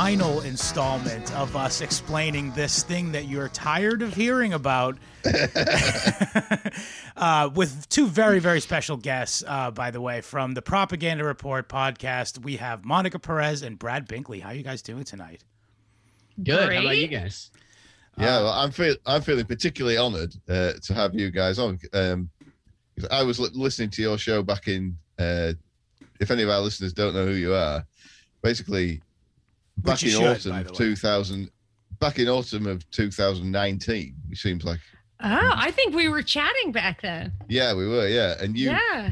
final installment of us explaining this thing that you're tired of hearing about. uh, with two very, very special guests, uh, by the way, from the Propaganda Report podcast. We have Monica Perez and Brad Binkley. How are you guys doing tonight? Good. How about you guys? Yeah, well, I'm feel I'm feeling particularly honoured uh, to have you guys on. Um, 'cause I was li- listening to your show back in. Uh, if any of our listeners don't know who you are, basically, back in should, autumn of 2000, back in autumn of 2019, it seems like. Oh, I think we were chatting back then. Yeah, we were. Yeah, and you yeah.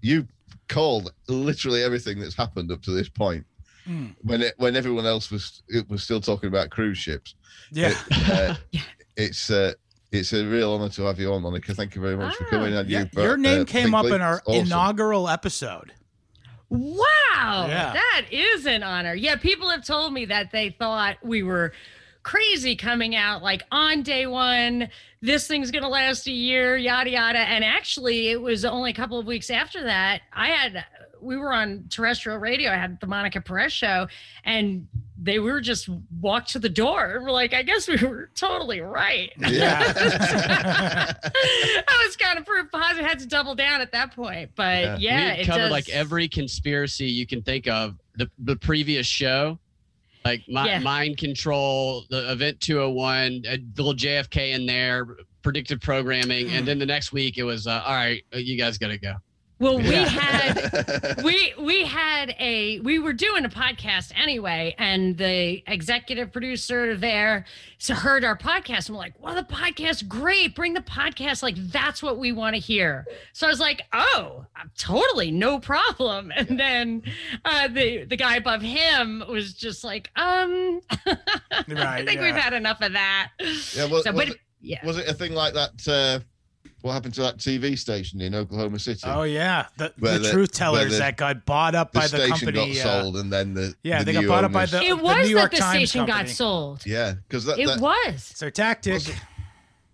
you called literally everything that's happened up to this point. Mm. When it when everyone else was it was still talking about cruise ships. Yeah. It, uh, Yeah. It's uh, it's a real honor to have you on, Monica. Thank you very much for Ah. coming. And Yeah, you, your uh, name uh, came up in our awesome. inaugural episode. Wow. Yeah. That is an honor. Yeah, people have told me that they thought we were crazy coming out like on day one. This thing's going to last a year, yada, yada. And actually, it was only a couple of weeks after that. I had, we were on terrestrial radio. I had the Monica Perez show, and they were just walked to the door. And we're like, I guess we were totally right. Yeah. I was kind of proof positive. Had to double down at that point, but Yeah. yeah, we it covered does- like every conspiracy you can think of. The the previous show, like mi- Yeah. mind control, the event 201, a little JFK in there, predictive programming, and then the next week it was uh, all right. uh, You guys got to go. Well, we Yeah. had we we had a we were doing a podcast anyway, and the executive producer there so heard our podcast and we're like, "Well, the podcast great. Bring the podcast. Like that's what we want to hear." So I was like, "Oh, totally, no problem." And then uh, the the guy above him was just like, "Um, I think yeah. we've had enough of that." Yeah, was- so, was but it- yeah. Was it a thing like that? Uh, what happened to that TV station in Oklahoma City? Oh yeah, the, the the- truth tellers the- that got bought up the by the station company. got uh, sold, and then the yeah, the they got new bought up by owners- the- it was New York that the Times station got sold. yeah, because that, It that was. It's their tactic. Was it-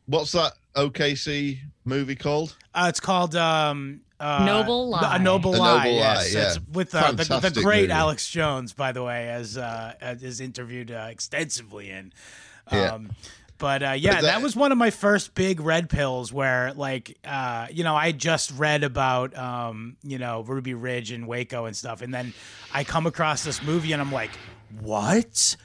what's that OKC movie called? Uh, it's called um, uh, Noble Lie. A noble A lie. Noble yes. Lie, yeah. It's with uh, the, the great movie. Alex Jones, by the way, as uh, is interviewed uh, extensively in. Yeah. But uh, yeah, that, that- was one of my first big red pills where, like, uh, you know, I just read about, um, you know, Ruby Ridge and Waco and stuff. And then I come across this movie and I'm like, what?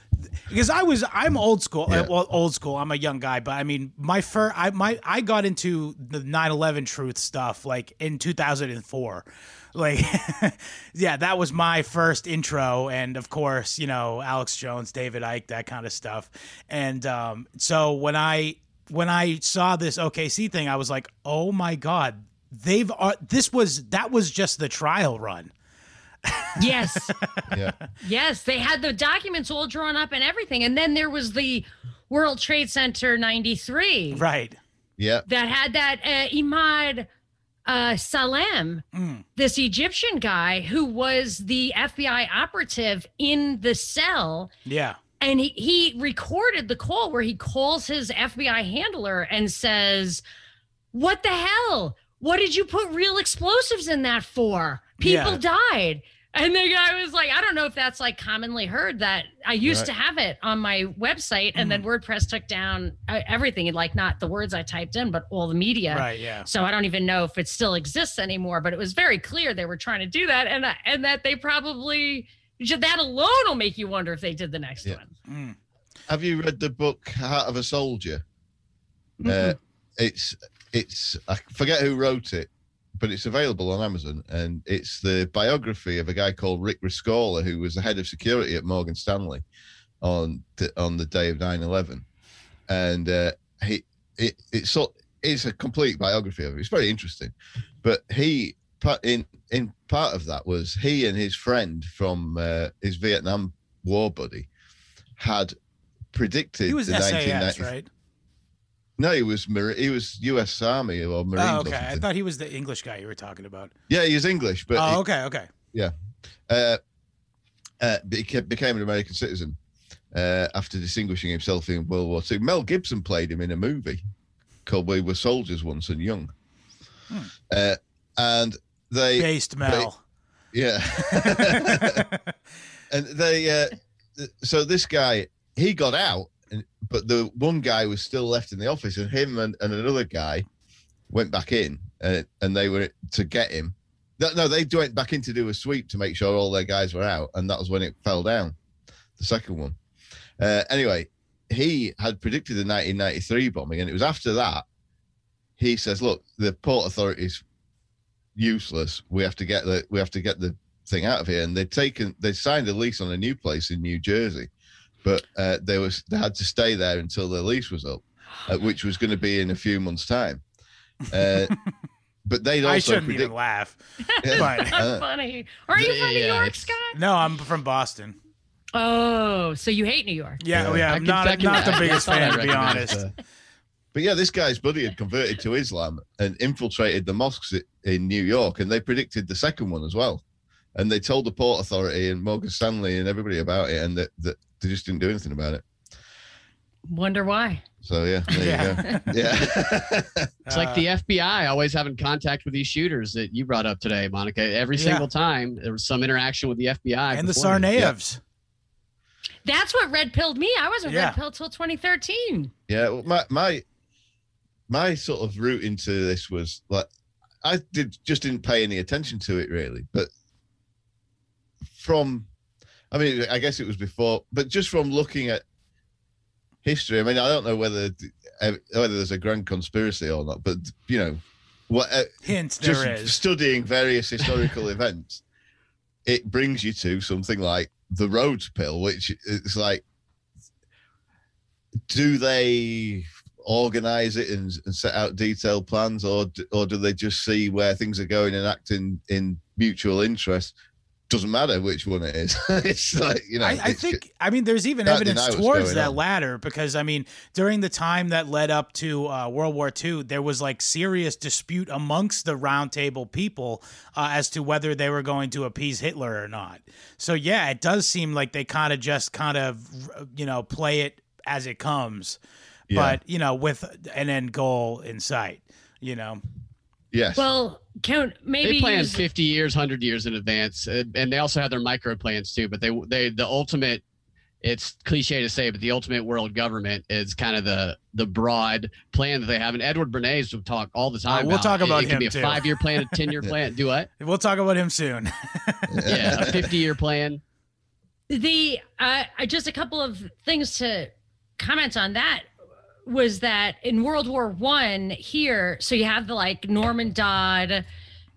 Because I was, I'm old school. Yeah. Well, old school. I'm a young guy, but I mean, my first, I my, I got into the 9/11 truth stuff like in 2004. Like, yeah, that was my first intro, and of course, you know, Alex Jones, David Icke, that kind of stuff. And um, so when I when I saw this OKC thing, I was like, oh my god, they've uh, this was that was just the trial run. Yes. Yeah, Yes, they had the documents all drawn up and everything. And then there was the World Trade Center 93 Right. yeah, that had that uh, Imad uh, Salem, Mm. this Egyptian guy who was the FBI operative in the cell. Yeah. And he, he recorded the call where he calls his FBI handler and says, What the hell? What did you put real explosives in that for? People Yeah. died. And the guy was like, I don't know if that's like commonly heard that I used Right. to have it on my website and then WordPress took down uh, everything, like not the words I typed in, but all the media. Right. Yeah. So I don't even know if it still exists anymore, but it was very clear they were trying to do that, and and that they probably that alone will make you wonder if they did the next Yeah. one. Mm. Have you read the book Heart of a Soldier? Uh, Mhm. it's it's I forget who wrote it, but it's available on Amazon, and it's the biography of a guy called Rick Rescorla, who was the head of security at Morgan Stanley on the, on the day of 9-11. and uh, he it it's it's a complete biography of him. It's very interesting, but he in in part of that was he and his friend from uh, his Vietnam War buddy had predicted He was the SAS, 1990 right? No, he was he was U.S. Army or Marine. Oh, okay. I thought he was the English guy you were talking about. yeah, he was English, but oh, he, okay. Okay. Yeah, uh, uh, beca- became an American citizen uh, after distinguishing himself in World War II. Mel Gibson played him in a movie called "We Were Soldiers Once and Young," Hmm. uh, and they Based Mel. yeah. And they uh, so this guy he got out, but the one guy was still left in the office, and him and, and another guy went back in, and and they were to get him. No, they went back in to do a sweep to make sure all their guys were out, and that was when it fell down. The second one. Uh, anyway, he had predicted the 1993 bombing, and it was after that he says, "Look, the port authorities useless. We have to get the we have to get the thing out of here." And they'd taken they signed a lease on a new place in New Jersey, but uh, they was they had to stay there until their lease was up, uh, which was going to be in a few months' time. Uh, but they'd also I shouldn't predict- even laugh. Yeah. But That's Uh, funny. Are you from New York, Scott? no, I'm from Boston. Oh, so you hate New York? Yeah, Yeah. yeah. I I'm can- not can- not the biggest fan to be honest. uh, But yeah, this guy's buddy had converted to Islam and infiltrated the mosques in New York, and they predicted the second one as well. And they told the Port Authority and Morgan Stanley and everybody about it, and that, that they just didn't do anything about it. Wonder why? So yeah, there Yeah. you go. Yeah, It's like Uh, the FBI always having contact with these shooters that you brought up today, Monica. Every Yeah. single time there was some interaction with the FBI. and the beforehand. Tsarnaevs. That's what red pilled me. I wasn't Yeah. red pilled till 2013. yeah. well, My my my sort of route into this was like I did just didn't pay any attention to it really, but from I mean, I guess it was before, but just from looking at history, I mean, I don't know whether whether there's a grand conspiracy or not, but you know, what uh, Hints just there is. studying various historical events, it brings you to something like the Rhodes Pill, which is like, do they organize it and, and set out detailed plans, or or do they just see where things are going and act in in mutual interest? Doesn't matter which one it is. it's like you know. I, I think I mean there's even evidence towards that on. latter because I mean during the time that led up to uh, World War II there was like serious dispute amongst the Round Table people uh, as to whether they were going to appease Hitler or not. So yeah, it does seem like they kind of just kind of you know play it as it comes, yeah. but you know with an end goal in sight. You know, yes. Well, count maybe They plan use- 50 years, 100 years in advance, uh, and they also have their micro plans too. But they, they, the ultimate, it's cliche to say, but the ultimate world government is kind of the the broad plan that they have. And Edward Bernays would talk all the time. Uh, we'll talk it- about it, can him, be a five year plan, a 10 year plan. Do what? we'll talk about him soon. Yeah, a 50 year plan. the uh, just a couple of things to comment on that was that in World War One here, so you have the like Norman Dodd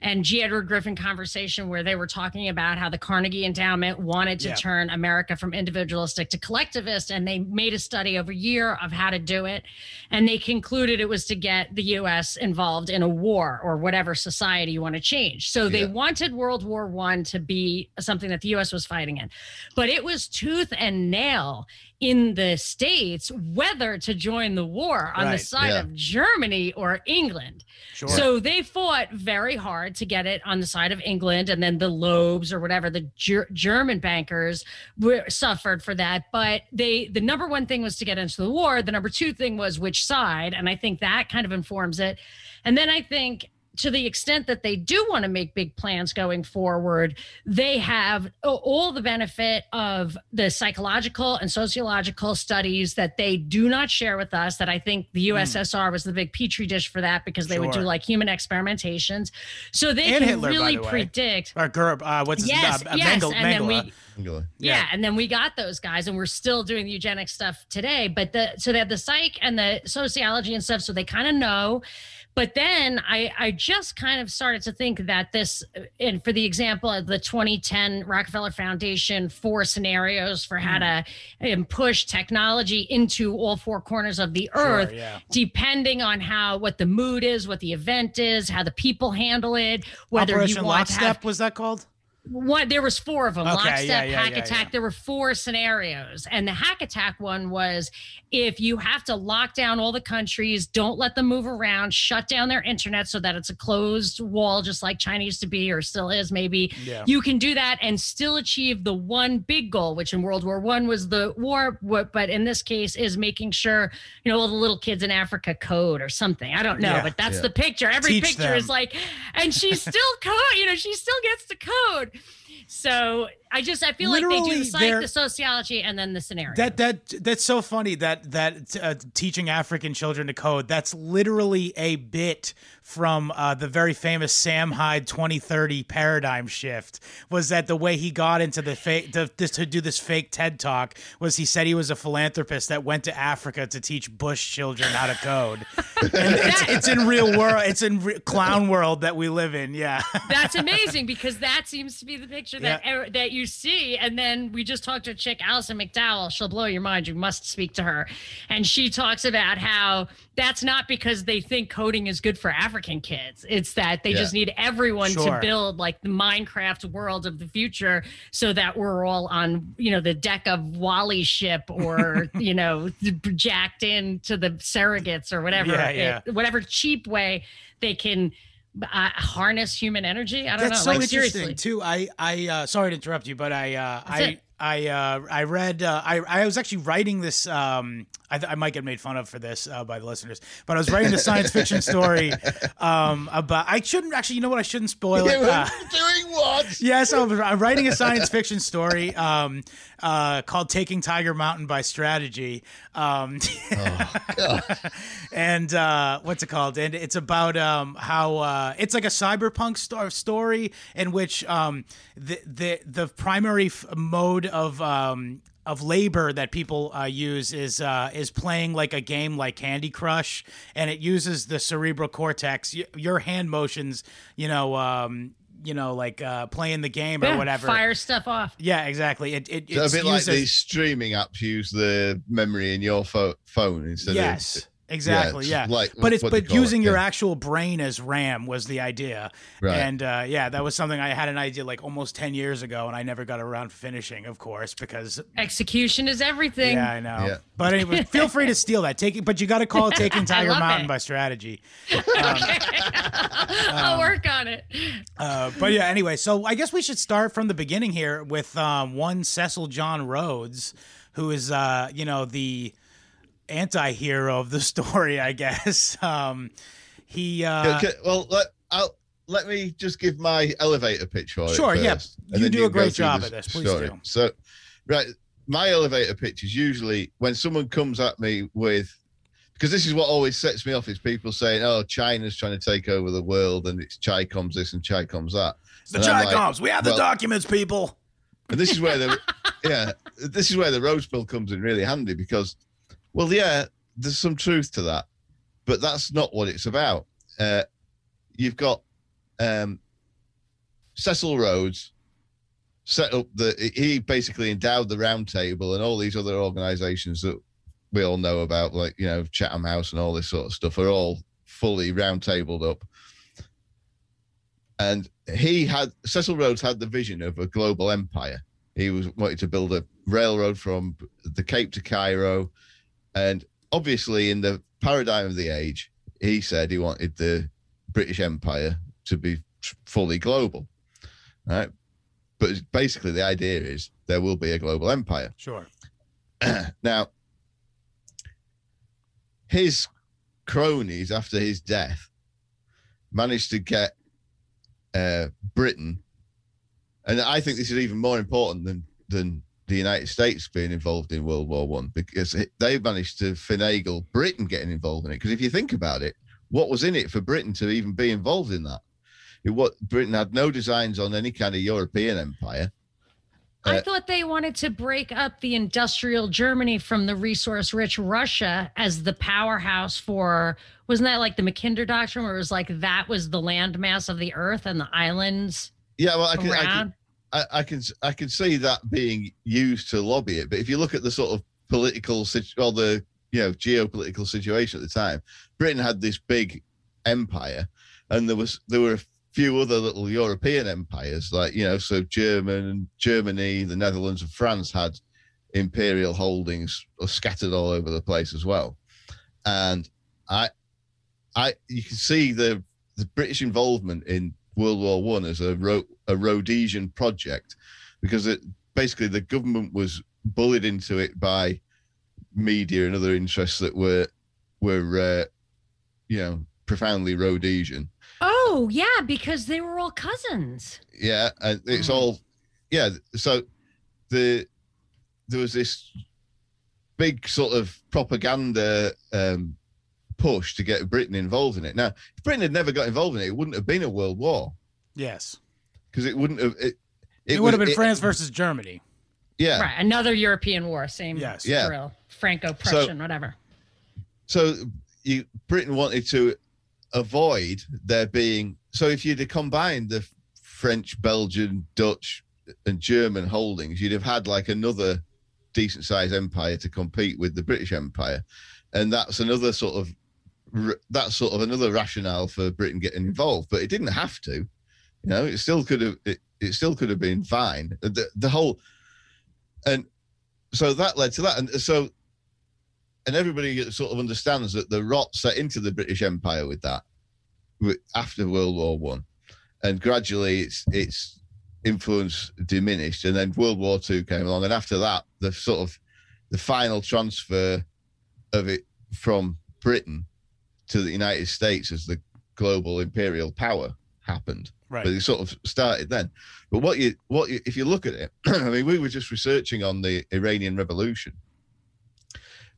and G. Edward Griffin conversation where they were talking about how the Carnegie Endowment wanted to Yeah. turn America from individualistic to collectivist, and they made a study over a year of how to do it, and they concluded it was to get the U.S. involved in a war or whatever society you want to change. So they Yeah. wanted World War One to be something that the U.S. was fighting in, but it was tooth and nail in the states whether to join the war on the side yeah. of Germany or England. Sure. So they fought very hard to get it on the side of England, and then the Loebs or whatever the Ger- German bankers were, suffered for that. But they, the number one thing was to get into the war. The number two thing was which side, and I think that kind of informs it. And then I think to the extent that they do want to make big plans going forward, they have all the benefit of the psychological and sociological studies that they do not share with us. That I think the USSR was the big petri dish for that because they would do like human experimentations. So they And can Hitler, really the predict. or Gerb, uh, what's his Yes, uh, yes, Mengele- and then Mengele. we Angular. yeah. and then we got those guys and we're still doing the eugenic stuff today but the so they have the psych and the sociology and stuff so they kind of know but then I, I just kind of started to think that this, and for the example of the 2010 Rockefeller Foundation, four scenarios for how to um, push technology into all four corners of the Sure, earth, yeah. depending on how what the mood is, what the event is, how the people handle it, whether Operation you want to Lockstep have was that called? What there was four of them Okay, lockstep yeah, yeah, hack yeah, attack. there were four scenarios. And the hack attack one was if you have to lock down all the countries don't let them move around shut down their internet so that it's a closed wall just like china used to be or still is maybe. You can do that and still achieve the one big goal which in world war one was the war but in this case is making sure you know all the little kids in africa code or something. I don't know but that's the picture. Every Teach picture is like and she still code you know she still gets to code so I just I feel like they do Literally, the psych, the sociology, and then the scenario. That that that's so funny that that uh, teaching African children to code. That's literally a bit from uh, the very famous Sam Hyde 2030 paradigm shift. Was that the way he got into the fake the, this, to do this fake TED talk? Was he said he was a philanthropist that went to Africa to teach Bush children how to code? and it's, it's in real world. It's in re- clown world that we live in. Yeah. That's amazing because that seems to be the picture that er, that you see. And then we just talked to a chick, Alison McDowell. She'll blow your mind. You must speak to her. And she talks about how that's not because they think coding is good for African kids. It's that they Yeah. just need everyone Sure. to build like the Minecraft world of the future so that we're all on, you know, the deck of WALL-E ship or, you know, jacked into the surrogates or whatever, Yeah, yeah. it- whatever cheap way they can uh, harness human energy. I don't That's know. so like interesting seriously. too. I I uh, sorry to interrupt you, but I uh, I. I uh, I read uh, I I was actually writing this. Um, I, th- I might get made fun of for this uh, by the listeners, but I was writing a science fiction story um, about. I shouldn't actually. You know what? I shouldn't spoil it. Uh, doing what? Yes, I'm, I'm writing a science fiction story um, uh, called "Taking Tiger Mountain by Strategy," um, and uh, what's it called? And it's about um, how uh, it's like a cyberpunk sto- story in which um, the the the primary f- mode of um, of labor that people uh, use is uh, is playing like a game like Candy Crush, and it uses the cerebral cortex. Y- your hand motions, you know, um, you know, like uh, playing the game or Yeah, whatever. Fire stuff off. Yeah, exactly. It it So a it's bit like used these streaming apps use the memory in your pho- phone instead yes. of Exactly. it's Yeah. like- but it's what do you but call it? using your Yeah. actual brain as RAM was the idea. Right. And uh, yeah, that was something I had an idea like almost ten years ago, and I never got around finishing, of course, because Execution is everything. yeah, I know. Yeah. But anyway, feel free to steal that. Take it, but you got to call it "Taking Tiger Mountain" it. by Strategy. I'll work on it. Uh, but yeah, anyway, so I guess we should start from the beginning here with um, one Cecil John Rhodes, who is, uh, you know, the anti-hero of the story, I guess. Um, he, uh, Okay, well, let, I'll, let me just give my elevator pitch for it. Sure, yeah. You do a great job at this. Please story. do. So, right, my elevator pitch is usually when someone comes at me with, because this is what always sets me off is people saying, "Oh, China's trying to take over the world, and it's Chicoms this and Chicoms that." it's the and I'm like, Chicoms. we have the documents, people. And this is where the yeah, this is where the Rhodes pill comes in really handy because, well, yeah, there's some truth to that, but that's not what it's about. Uh, you've got um, Cecil Rhodes set up the he basically endowed the Round Table and all these other organisations that we all know about, like you know Chatham House and all this sort of stuff, are all fully round tabled up. And he had Cecil Rhodes had the vision of a global empire. He was wanted to build a railroad from the Cape to Cairo, and obviously in the paradigm of the age, he said he wanted the British Empire to be fully global, right? But basically, the idea is there will be a global empire. Sure. now, his cronies after his death managed to get uh, Britain, and I think this is even more important than than the United States being involved in World War One because it- they managed to finagle Britain getting involved in it. Because if you think about it, what was in it for Britain to even be involved in that? It, what Britain had no designs on any kind of European empire. I Uh, thought they wanted to break up the industrial Germany from the resource rich Russia as the powerhouse for wasn't that like the Mackinder doctrine where it was like that was the landmass of the earth and the islands Yeah, well, I can, I can around? I, can I can see that being used to lobby it, but if you look at the sort of political situ- or the you know geopolitical situation at the time, Britain had this big empire, and there was there were a few other little European empires like you know so German Germany, the Netherlands, and France had imperial holdings scattered all over the place as well, and I I you can see the the British involvement in World War One as a Ro- a Rhodesian project because it basically the government was bullied into it by media and other interests that were were uh, you know profoundly Rhodesian. Oh yeah, because they were all cousins. Yeah, and it's Mhm. all yeah, so the there was this big sort of propaganda um, push to get Britain involved in it. Now, if Britain had never got involved in it, it wouldn't have been a world war Yes. because it wouldn't have. It, It, was- would have been it- France versus Germany. Yeah. Right. Another European war, same Yes. Yeah. drill. Franco-Prussian, whatever. So you Britain wanted to avoid there being. So if you'd have combined the French, Belgian, Dutch, and German holdings, you'd have had like another decent sized empire to compete with the British Empire, and that's another sort of r- that's sort of another rationale for Britain getting involved. But it didn't have to. You know, it still could have. It, it still could have been fine. The the whole, and so that led to that, and so and everybody sort of understands that the rot set into the British Empire with that after World War One, and gradually its its influence diminished, and then World War Two came along, and after that, the sort of the final transfer of it from Britain to the United States as the global imperial power happened. Right. But it sort of started then. But what you what you, if you look at it, I mean, we were just researching on the Iranian Revolution,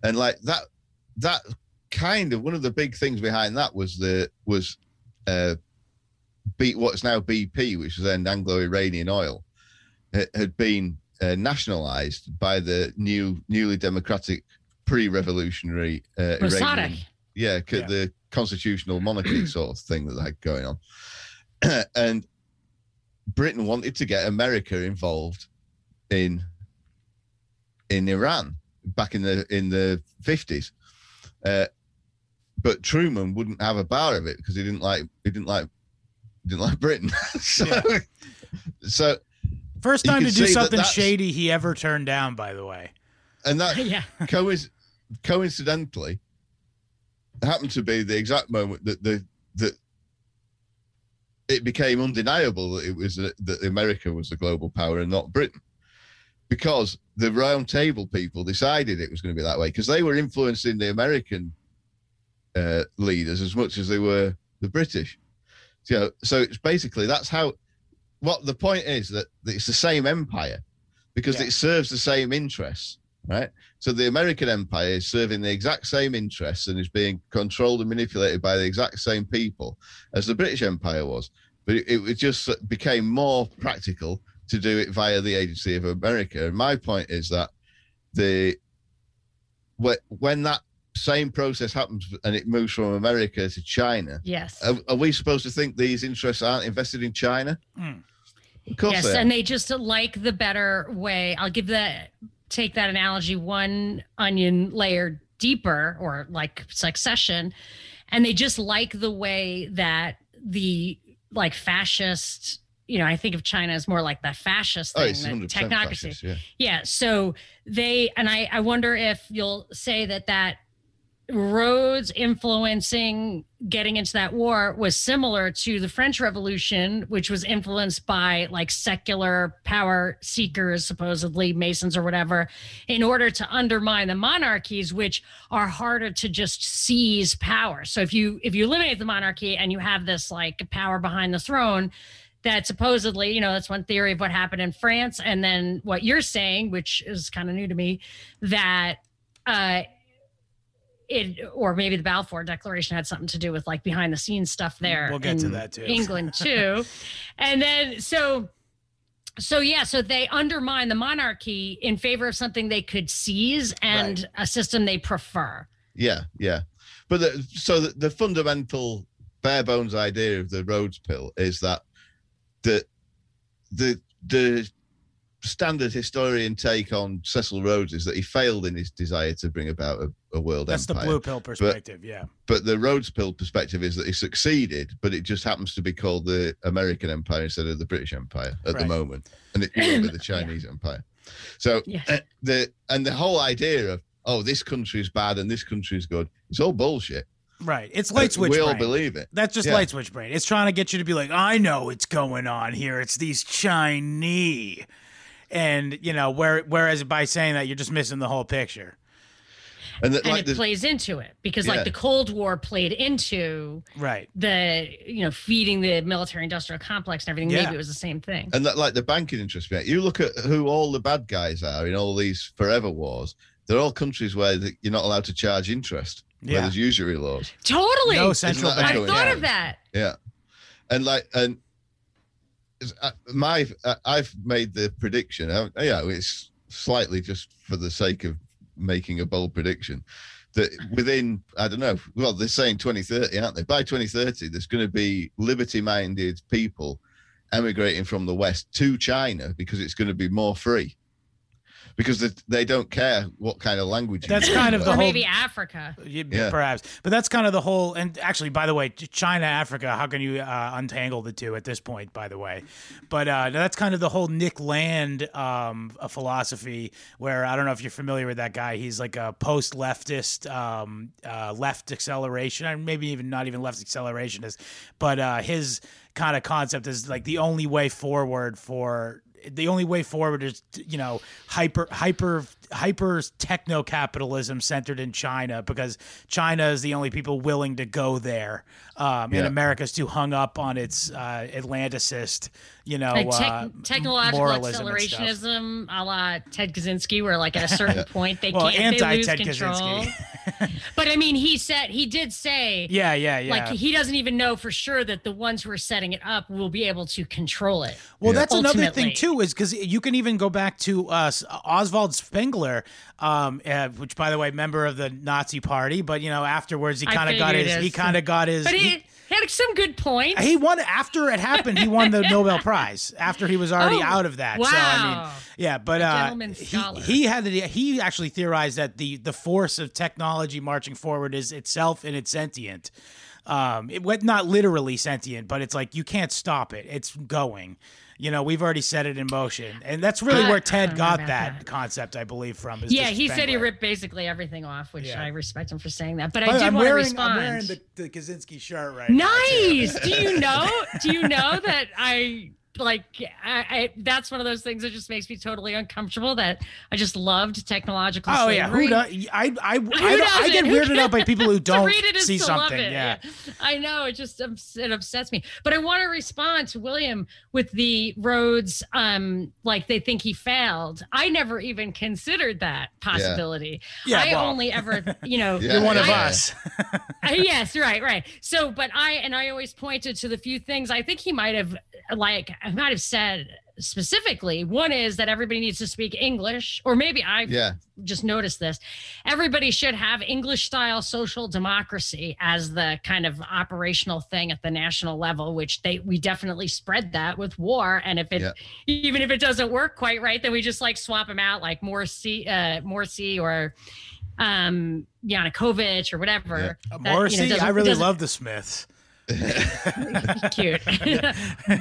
and like that that kind of one of the big things behind that was the was uh B, what's now BP, which was then Anglo-Iranian oil, had, had been uh, nationalized by the new newly democratic pre-revolutionary uh, Mossadegh. Iranian yeah, Yeah. the constitutional monarchy sort of thing that they had going on. and Britain wanted to get America involved in in Iran back in the in the fifties, uh, but Truman wouldn't have a bar of it because he didn't like he didn't like didn't like Britain. so, Yeah. so First time to do see that something shady he ever turned down, by the way. and that yeah. coinc- coincidentally happened to be the exact moment that the that it became undeniable that it was uh, that America was the global power and not Britain because the round table people decided it was going to be that way because they were influencing the American uh, leaders as much as they were the British. So, so it's basically that's how. What the point is that it's the same empire because Yeah. it serves the same interests, right? So the American empire is serving the exact same interests and is being controlled and manipulated by the exact same people as the British Empire was. But it, it just became more practical to do it via the agency of America. And my point is that the when that same process happens and it moves from America to China, Yes. are, are we supposed to think these interests aren't invested in China? Mm. Yes, they and they just like the better way. I'll give that take that analogy one onion layer deeper or like succession and they just like the way that the like fascist you know i think of china as more like the fascist oh, thing 100% technocracy fascist, yeah. yeah so they and i i wonder if you'll say that that Rhodes influencing getting into that war was similar to the French Revolution, which was influenced by like secular power seekers, supposedly Masons or whatever, in order to undermine the monarchies, which are harder to just seize power. So if you if you eliminate the monarchy and you have this like power behind the throne, that supposedly, you know, that's one theory of what happened in France. And then what you're saying, which is kind of new to me, that uh it or maybe the Balfour Declaration had something to do with like behind the scenes stuff mm, there. We'll get to in that, too. England too. and then so so yeah, so they undermine the monarchy in favor of something they could seize and Right. a system they prefer. Yeah, yeah. But the, so the, the fundamental bare bones idea of the Rhodes pill is that the the the standard historian take on Cecil Rhodes is that he failed in his desire to bring about a, a world That's the blue pill perspective. yeah. But the Rhodes pill perspective is that he succeeded, but it just happens to be called the American Empire instead of the British Empire at the moment, and it will be the Yeah. Chinese Empire. So Yes. uh, the and the whole idea of oh this country is bad and this country is good, it's all bullshit. Right. It's light switch. we all brain. believe it. That's just Yeah. light switch brain. It's trying to get you to be like, I know what's going on here. It's these Chinese. And, you know, where whereas by saying that you're just missing the whole picture. And, that, and like it the, plays into it because Yeah. like the Cold War played into Right. the you know feeding the military industrial complex and everything. Yeah. Maybe it was the same thing. and that like the banking interest rate. You look at who all the bad guys are in all these forever wars. They're all countries where the, you're not allowed to charge interest. Where Yeah. there's usury laws. Totally. No central that I thought on? of that. Yeah, and like and it's- my uh, I've made the prediction. uh, Yeah, it's slightly just for the sake of making a bold prediction that within I don't know. Well, they're saying 2030, aren't they? By 2030, there's going to be liberty-minded people emigrating from the West to China because it's going to be more free. Because they, they don't care what kind of language. you That's speak, kind of the Or whole- maybe Africa. Yeah, Yeah. perhaps, but that's kind of the whole. And actually, by the way, China, Africa. How can you uh, untangle the two at this point? By the way, but uh, that's kind of the whole Nick Land um, a philosophy. Where I don't know if you're familiar with that guy. He's like a post-leftist, um, uh, left acceleration, and maybe even not even left accelerationist. But uh, his kind of concept is like the only way forward for the only way forward is you know hyper hyper hyper techno capitalism centered in China because China is the only people willing to go there um, and Yeah. America's too hung up on its uh, Atlanticist you know Like tech, uh, technological moralism accelerationism, a la Ted Kaczynski, where like at a certain point they well can't they anti lose Ted control. Kaczynski But I mean, he said he did say yeah yeah yeah like he doesn't even know for sure that the ones who are setting it up will be able to control it. Well, Yeah. that's another thing too, is because you can even go back to uh, Oswald Spengler, um, uh, which, by the way, member of the Nazi Party, but you know, afterwards he kind of got his, he kind of got his, But he, he, had some good points. he won after it happened. He won the Nobel Prize after he was already Oh, out of that. So I mean, wow. yeah, but uh, he he had the, he actually theorized that the the force of technology marching forward is itself and it's sentient. Um, it went not literally sentient, but it's like you can't stop it. It's going. You know, we've already set it in motion, and that's really where Ted got that, that. concept, I believe, from. yeah, he said he ripped basically everything off, which Yeah. I respect him for saying that. But By I did I'm want to wearing, respond. I'm wearing the, the Kaczynski shirt right now. nice. Do you know? Do you know that I like? I, I that's one of those things that just makes me totally uncomfortable. That I just loved technological. Oh yeah, slavery. who does? I I I, Who I, doesn't? get weirded out by people who don't read it is see something. it. Yeah. I know it just ups- it upsets me. But I want to respond to William with the Rhodes. Um, like they think he failed. I never even considered that possibility. Yeah, yeah I well. only ever, you know, Yeah, You're one of yeah. us. uh, yes, right, right. So, but I and I always pointed to the few things I think he might have, like, I might have said specifically. One is that everybody needs to speak English, or maybe I Yeah, just noticed this. Everybody should have English style social democracy as the kind of operational thing at the national level, which they we definitely spread that with war. And if it Yeah. even if it doesn't work quite right, then we just like swap them out like Morsi, uh, Morsi or um Yanukovych or whatever. Yeah. That, you know, I really love the Smiths. cute.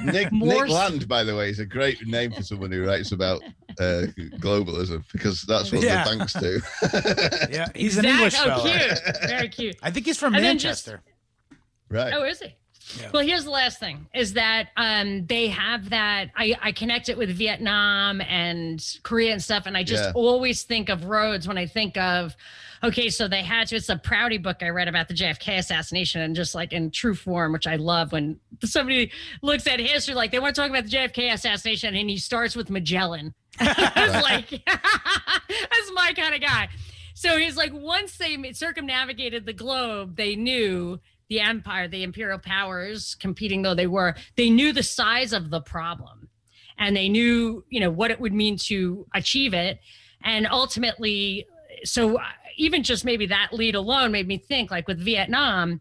Nick, Nick Land, by the way, is a great name for someone who writes about uh, globalism because that's what Yeah. the banks do. Yeah, he's an Exact- English oh, fellow. cute. Very cute. I think he's from And then just- Manchester. right. Oh, is he? Yeah. Well, here's the last thing: is that um, they have that. I, I connect it with Vietnam and Korea and stuff, and I just Yeah. always think of Rhodes when I think of. Okay, so they had to. It's a Prouty book I read about the JFK assassination, and just like in true form, which I love when somebody looks at history, like they want to talk about the JFK assassination, and he starts with Magellan. it's like that's my kind of guy. So he's like, once they circumnavigated the globe, they knew the empire, the imperial powers, competing though they were, they knew the size of the problem, and they knew, you know, what it would mean to achieve it, and ultimately, so uh, even just maybe that lead alone made me think, like with Vietnam,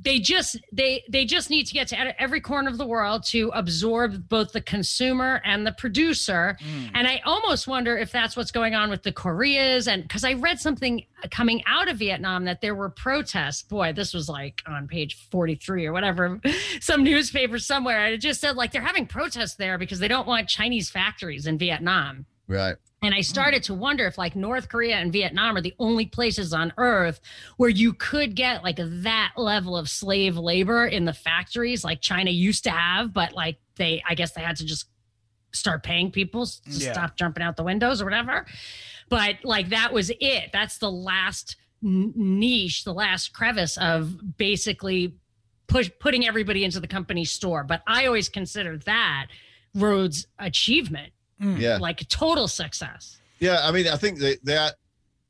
they just they they just need to get to every corner of the world to absorb both the consumer and the producer. Mm. and i almost wonder if that's what's going on with the koreas and because i read something coming out of vietnam that there were protests. Boy this was like on page 43 or whatever some newspaper somewhere. And it just said like they're having protests there because they don't want chinese factories in vietnam Right. and I started to wonder if like North Korea and Vietnam are the only places on earth where you could get like that level of slave labor in the factories like China used to have, but like they, I guess they had to just start paying people to Yeah. stop jumping out the windows or whatever. But like that was it. That's the last n- niche, the last crevice of basically push putting everybody into the company store. But I always consider that Rhodes' achievement, Mm. Yeah. like a total success. Yeah, I mean, I think that that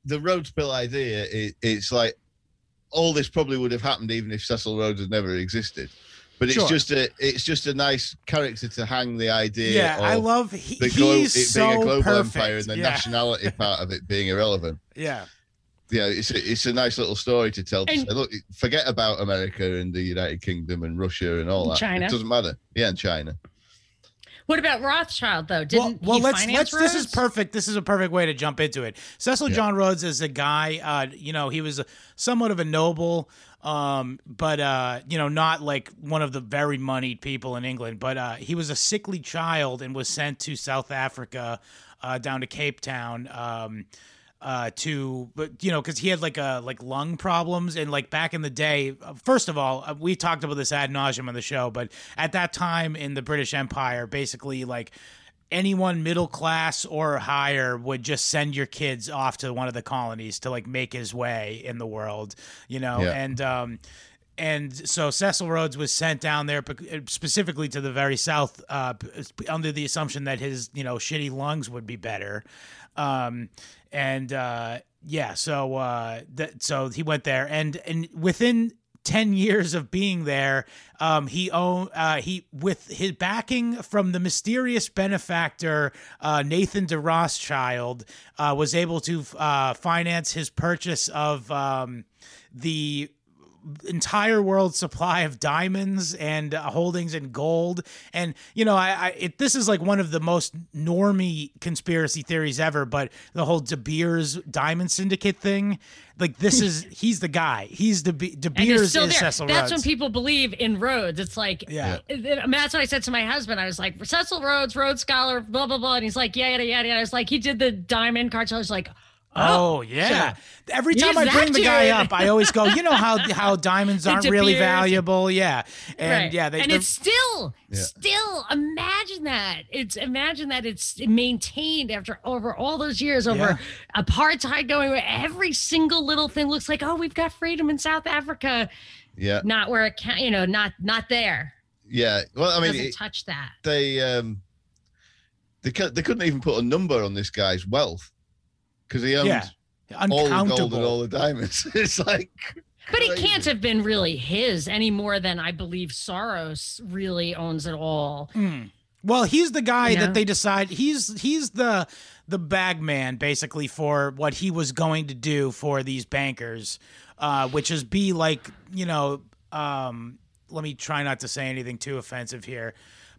the Rhodes pill idea, it, it's like all this probably would have happened even if Cecil Rhodes had never existed. But it's Sure. just a it's just a nice character to hang the idea. Yeah, I love he, the glo- he's it so being a global perfect. empire and the yeah. nationality part of it being irrelevant. yeah. Yeah, it's a, it's a nice little story to tell. To And- say, look, forget about America and the United Kingdom and Russia and all that. China. It doesn't matter. Yeah, and China. What about Rothschild though? Well, Didn't well he let's let's this is perfect. This is a perfect way to jump into it. Cecil Yeah. John Rhodes is a guy. Uh, you know, he was a, somewhat of a noble, um, but uh, you know, not like one of the very moneyed people in England. But uh, he was a sickly child and was sent to South Africa, uh, down to Cape Town. Um, uh, to but you know because he had like a like lung problems. And like back in the day uh, first of all uh, we talked about this ad nauseum on the show but at that time in the british empire basically like anyone middle class or higher would just send your kids off to one of the colonies to like make his way in the world you know? Yeah. and um and so Cecil Rhodes was sent down there specifically to the very south uh, under the assumption that his you know shitty lungs would be better, um, and uh, yeah, so uh, that so he went there, and and within. 10 years of being there um he owned uh he with his backing from the mysterious benefactor uh Nathan de Rothschild uh was able to uh finance his purchase of um the entire world supply of diamonds and uh, holdings in gold and you know i, I it, this is like one of the most normy conspiracy theories ever but the whole de beers diamond syndicate thing like this is he's the guy he's the de it's beers still is there. Cecil That's Rhodes. when people believe in Rhodes. It's like, Yeah. I mean, that's what I said to my husband. I was like, Cecil Rhodes, Rhodes Scholar, blah blah blah, and he's like, yeah, yeah yeah. yada. I was like, he did the diamond cartel. I was like, Oh yeah! Every Use time I bring the guy up, I always go, you know how how diamonds aren't really Beers. valuable, yeah, and right. yeah, they, and it's still, Yeah. still imagine that. It's imagine that it's maintained after over all those years over apartheid going where every single little thing looks like, oh, we've got freedom in South Africa. Yeah, Not where it can, you know, not not there. yeah. Well, I mean, Doesn't it- touch that. they um, they cou- they couldn't even put a number on this guy's wealth because he owned Yeah. all the gold and all the diamonds. it's like, But it can't have been really his any more than I believe Soros really owns it all. Mm. Well, he's the guy You know? that they decide he's he's the the bag man basically for what he was going to do for these bankers, uh, which is be like you know, um, let me try not to say anything too offensive here.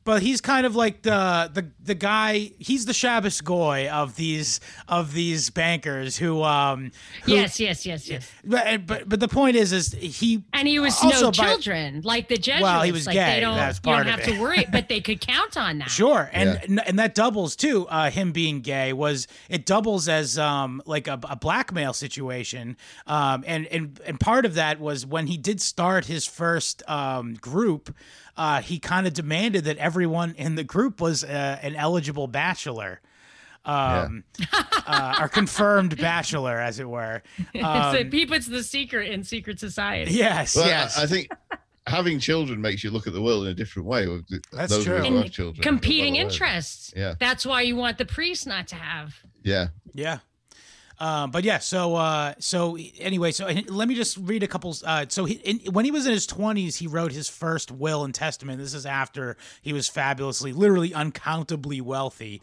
But he's kind of like the the the guy. He's the Shabbos goy of these of these bankers who. Um, who Yes, yes, yes, yes. But, but but the point is, is he And he was Also no by- children, like the Jesuits. Well, he was like gay, They don't, that's you don't of have it. to worry, but they could count on that. Sure, and Yeah. and, and that doubles too. Uh, him being gay was it doubles as um like a, a blackmail situation. Um, and and and part of that was when he did start his first um group. Uh, he kind of demanded that everyone in the group was uh, an eligible bachelor. Um, uh, or confirmed bachelor, as it were. so Um, he puts the secret in secret society. yes, well, yes. I, I think having children makes you look at the world in a different way. That's Those true. have children, Competing interests. Yeah. That's why you want the priest not to have. Yeah, Yeah. Um, but yeah, so uh, so anyway, so let me just read a couple. Uh, so he, in, when he was in his twenties, he wrote his first will and testament. This is after he was fabulously, literally uncountably wealthy.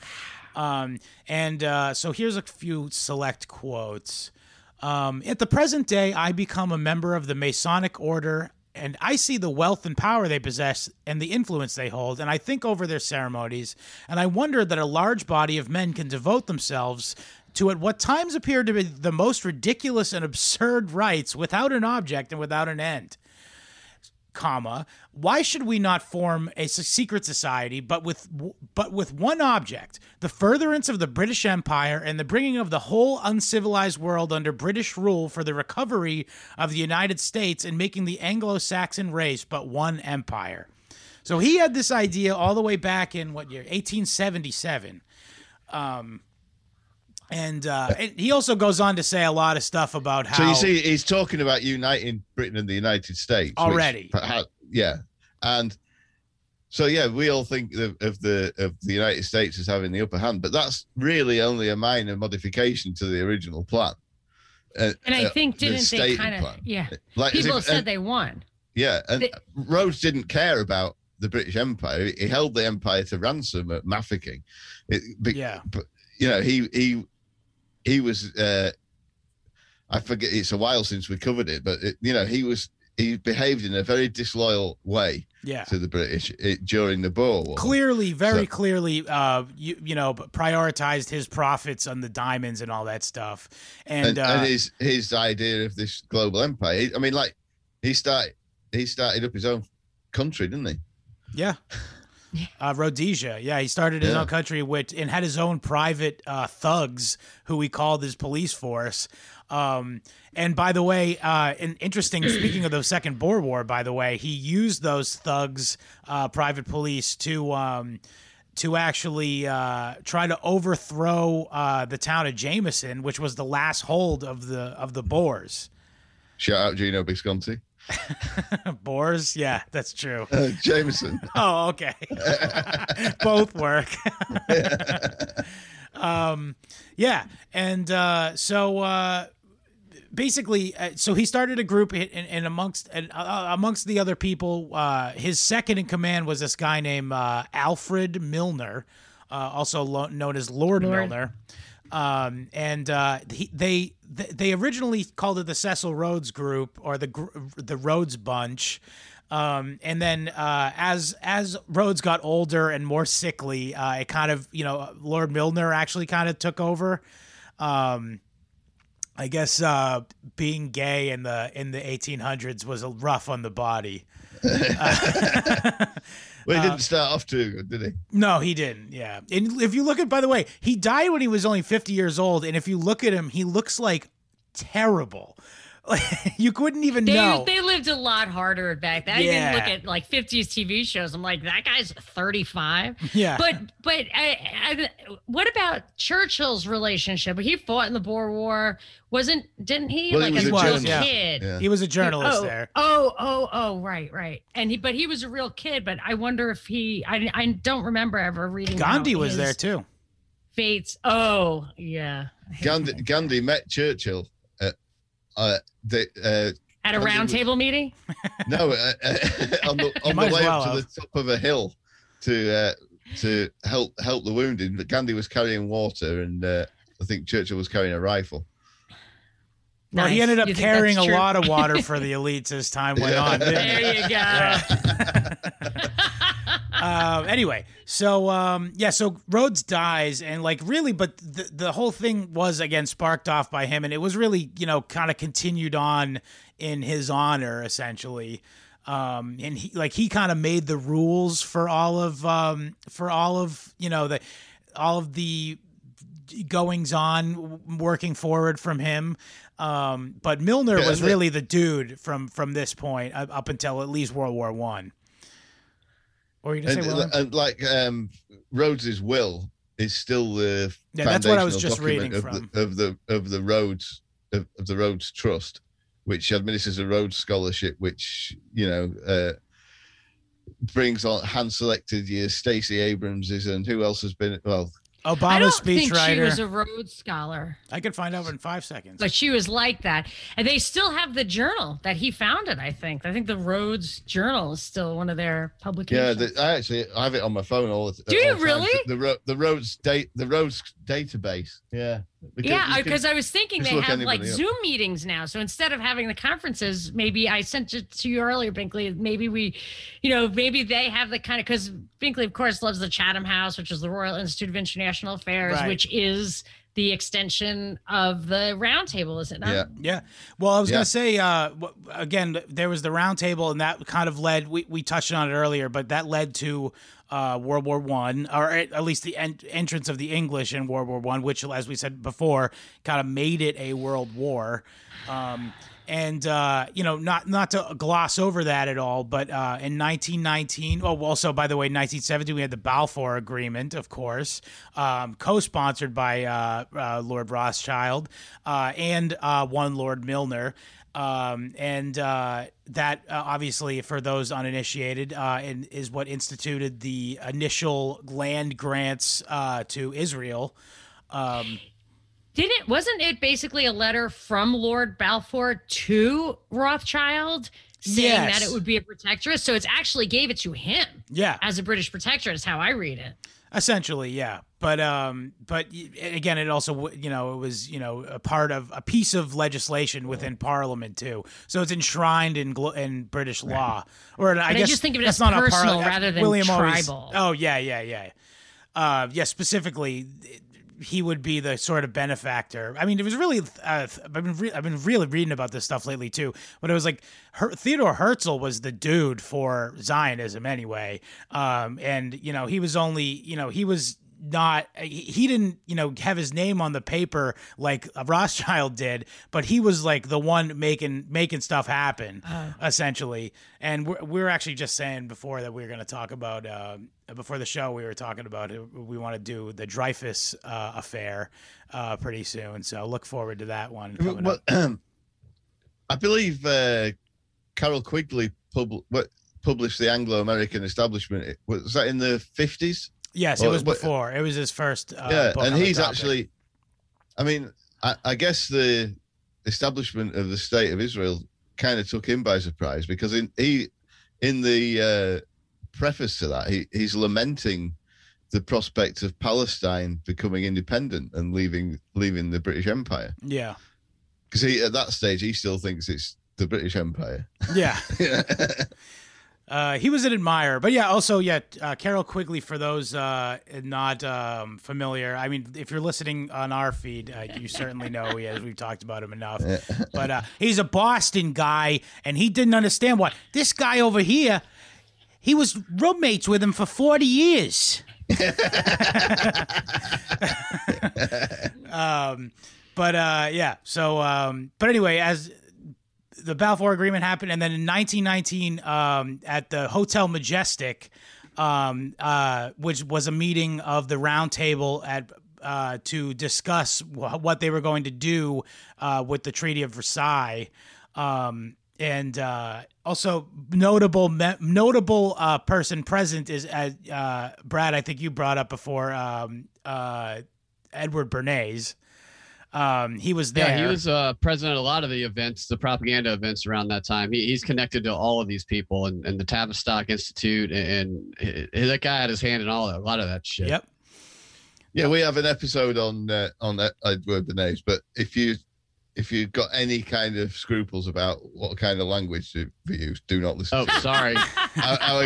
Um, and uh, so here's a few select quotes. Um, at the present day, I become a member of the Masonic Order, and I see the wealth and power they possess and the influence they hold, and I think over their ceremonies, and I wonder that a large body of men can devote themselves to at what times appear to be the most ridiculous and absurd rites without an object and without an end comma why should we not form a secret society but with but with one object the furtherance of the british empire and the bringing of the whole uncivilized world under british rule for the recovery of the united states and making the anglo-saxon race but one empire So he had this idea all the way back in what year? 1877. Um, and, uh, and he also goes on to say a lot of stuff about how. So you see, he's talking about uniting Britain and the United States which Already. perha- yeah, and so yeah, we all think of, of the of the United States as having the upper hand, but that's really only a minor modification to the original plan. Uh, And I uh, think the didn't they kind of yeah. Like People if- said and- they won. yeah, and they- Rhodes didn't care about the British Empire. He held the empire to ransom at Mafeking. It, be- Yeah. but you know he he he was uh i forget it's a while since we covered it but it, you know he was he behaved in a very disloyal way Yeah. to the british it, during the boer war. Clearly very So- clearly uh you, you know prioritized his profits on the diamonds and all that stuff. And, and, uh and his his idea of this global empire he- i mean like he started he started up his own country didn't he? Yeah uh, Rhodesia, yeah, he started his Yeah. own country with and had his own private uh, thugs who he called his police force. Um, and by the way, uh, and interesting. speaking of the Second Boer War, by the way, he used those thugs, uh, private police, to um, to actually uh, try to overthrow uh, the town of Jameson, which was the last hold of the of the Boers. shout out gino visconti Boers, yeah, that's true. uh, jameson Oh, okay. Both work. um, yeah, and uh, so uh, basically, uh, so he started a group, and, and amongst and uh, amongst the other people, uh, his second in command was this guy named uh, Alfred Milner, uh, also lo- known as Lord, Lord. Milner. Um, and uh, he, they they originally called it the Cecil Rhodes Group or the the Rhodes Bunch. Um, and then uh, as as Rhodes got older and more sickly, uh, it kind of you know Lord Milner actually kind of took over. Um, I guess uh, being gay in the in the 1800s was rough on the body. well Uh, he didn't start off too good did he No, he didn't. Yeah. And if you look at, by the way, he died when he was only 50 years old. And if you look at him, he looks like terrible. Like you couldn't even They know. they lived a lot harder back then. I even look at like 50s TV shows. I'm like, that guy's 35. yeah. But but I, I, what about Churchill's relationship? He fought in the Boer War. Wasn't didn't he Well, he like was a a little journalist. Yeah. kid? yeah he was a journalist oh, there. Oh, oh, oh, right, right. And he, but he was a real kid. But I wonder if he, I, I don't remember ever reading. Gandhi was there too. Fates. Oh, yeah. gandhi gandhi met churchill at uh the uh At a Gandhi round was- table meeting. No, uh, uh, on the on the way well up to have. the top of a hill to uh, to help help the wounded. But Gandhi was carrying water, and uh, I think Churchill was carrying a rifle. Well, he ended up You carrying a lot of water for the elites as time went Yeah. on. There you go. Yeah. Uh, anyway, so um, yeah, so Rhodes dies, and like really, but the the whole thing was again sparked off by him, and it was really you know kind of continued on in his honor essentially. Um, and he like he kind of made the rules for all of um, for all of you know the all of the goings on working forward from him. Um, but Milner Yeah, was really the dude from from this point up up until at least World War One. Or you gonna And, say and like um, Rhodes's will is still the Yeah, that's what I was just reading of the, of the of the Rhodes of, of the Rhodes Trust, which administers a Rhodes scholarship, which you know uh, brings on hand selected years. Stacey Abrams is, and who else has been? Well, I Obama don't think she was a Rhodes scholar, I could find out in five seconds. but she was like that. And they still have the journal that he founded. I think. I think the Rhodes Journal is still one of their yeah, publications. the, I actually I have it on my phone all the time. Do you really? The, Ro- the Rhodes date the Rhodes database. Yeah, Because yeah, because I was thinking they have like up. Zoom meetings now. So instead of having the conferences, maybe I sent it to you earlier, Binkley. Maybe we, you know, maybe they have the kind of because Binkley, of course, loves the Chatham House, which is the Royal Institute of International Affairs, Right. which is the extension of the Roundtable, is it not? Yeah. Yeah. Well, I was Yeah. going to say, uh, again, there was the roundtable, and that kind of led, we, we touched on it earlier, but that led to uh, World War One, or at least the en- entrance of the English in World War One, which, as we said before, kind of made it a world war. Um, and uh, you know, not not to gloss over that at all, but uh, in 1919, oh, also by the way, 1917, we had the Balfour Agreement, of course, um, co-sponsored by uh, uh, Lord Rothschild uh, and one Lord Milner. Um, and uh, that uh, obviously, for those uninitiated, uh, is what instituted the initial land grants uh, to Israel. Um, Didn't wasn't it basically a letter from Lord Balfour to Rothschild saying Yes. that it would be a protectorate? So it's actually gave it to him yeah, as a British protectorate. Is how I read it. Essentially, yeah. But um, but again, it also you know it was you know a part of a piece of legislation within Parliament too. So it's enshrined in glo- in British law, or I I guess just think of it as not a personal parli- rather than William always- tribal. oh yeah, yeah, yeah. Uh, yeah, specifically, he would be the sort of benefactor. I mean, it was really. Uh, I've been re- I've been really reading about this stuff lately too. But it was like Her- Theodore Herzl was the dude for Zionism anyway. Um, and you know, he was only you know he was not he he didn't you know have his name on the paper like Rothschild did, but he was like the one making making stuff happen essentially. And we're, we were actually just saying before that we were going to talk about uh, before the show we were talking about uh, we want to do the Dreyfus uh, affair uh, pretty soon. So look forward to that one. coming Well, up. I believe uh, Carroll Quigley pub- what, published the Anglo-American Establishment. Was that in the fifties? Yes, it was what- before. It was his first. Uh, yeah, and he's actually. I mean, I, I guess the establishment of the state of Israel kind of took him by surprise because in he in the uh, preface to that he, he's lamenting the prospect of Palestine becoming independent and leaving leaving the British Empire yeah, because he at that stage he still thinks it's the British Empire. Yeah. yeah. Uh, he was an admirer, but yeah, also yeah, uh, Carroll Quigley. For those uh, not um, familiar, I mean, if you're listening on our feed, uh, you certainly know he is. We've talked about him enough. But uh, he's a Boston guy, and he didn't understand what this guy over here. He was roommates with him for forty years. um, but uh, yeah, so um, but anyway, as the Balfour Agreement happened, and then in 1919, um, at the Hotel Majestic, um, uh, which was a meeting of the Round Table at uh, to discuss wh- what they were going to do uh, with the Treaty of Versailles. Um, and uh, also notable me- notable uh, person present is uh, uh, Brad. I think you brought up before um, uh, Edward Bernays. Um, he was there. Yeah, he was uh, president of a lot of the events, the propaganda events around that time. He, he's connected to all of these people and, and the Tavistock Institute, and, and that guy had his hand in all that, a lot of that shit. Yep. Yeah, we have an episode on uh, on that Edward Bernays, but if you if you've got any kind of scruples about what kind of language to be used, do not listen. Oh, to sorry. our, our,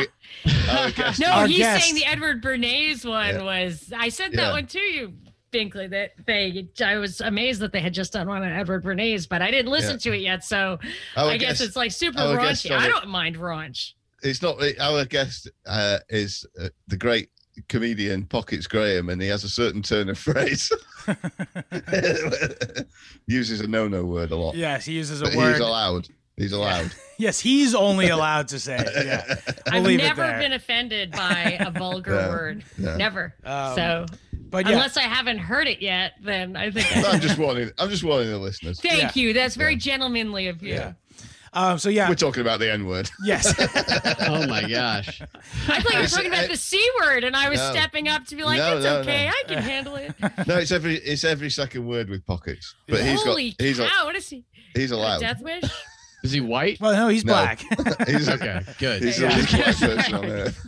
our guest no, he's guest- saying the Edward Bernays one Yeah. was. I said that Yeah. one to you, Binkley. That they. I was amazed that they had just done one on Edward Bernays, but I didn't listen Yeah. to it yet. So our I guess guest- it's like super our guest raunchy. I don't mind raunch. it's not our guest uh, is uh, the great comedian Pockets Graham, and he has a certain turn of phrase. Uses a no-no word a lot. Yes, he uses a but word. he's allowed. He's allowed. Yes, he's only allowed to say it. Yeah. I've leave it never been offended by a vulgar Yeah. word. Yeah. Never. Um, so But yeah, unless I haven't heard it yet, then I think. No, I I'm just warning. I'm just warning the listeners. Thank Yeah. you. That's very Yeah. gentlemanly of you. yeah. Um, so yeah, We're talking about the N-word. yes, Oh my gosh. I thought you were talking about the c word, and I was No. stepping up to be like, No, "It's no, okay, no. I can handle it." No, it's every it's every second word with pockets. But he's Holy got he's a, what is he? he's A allowed. death wish? Is he white? well, no, he's No. black. He's Okay, good. He's Yeah. the least black person on earth.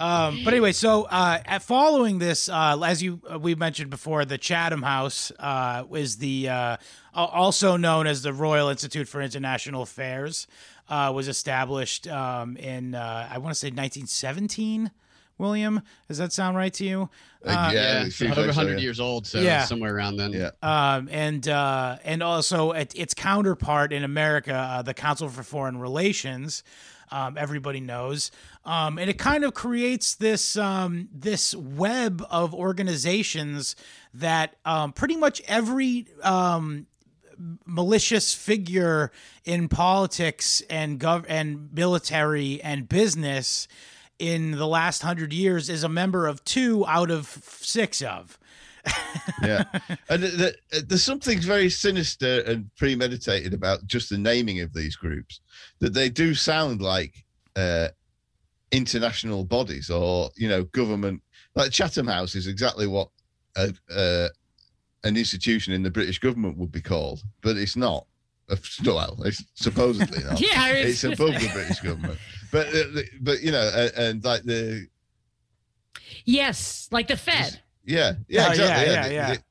Um, but anyway, so uh, at following this, uh, as you uh, we mentioned before, the Chatham House uh, is the uh, also known as the Royal Institute for International Affairs. Uh, was established um, in uh, I want to say 1917. William, does that sound right to you? Uh, Yeah, it over like so, 100 yeah. years old, so Yeah. somewhere around then. Yeah. um, and uh, and also it, its counterpart in America, uh, the Council for Foreign Relations, um, everybody knows, um, and it kind of creates this um, this web of organizations that um, pretty much every um, malicious figure in politics and gov and military and business in the last hundred years is a member of two out of six of. Yeah, and the, the, there's something very sinister and premeditated about just the naming of these groups. That they do sound like uh, international bodies or you know government. Like Chatham House is exactly what a, uh, an institution in the British government would be called, but it's not. Uh, well, it's supposedly not. Yeah, it's above the British government, but uh, but you know, and, and like the Yes, like the Fed. Yeah, yeah, Oh, exactly. yeah, Yeah, yeah, the- yeah. the-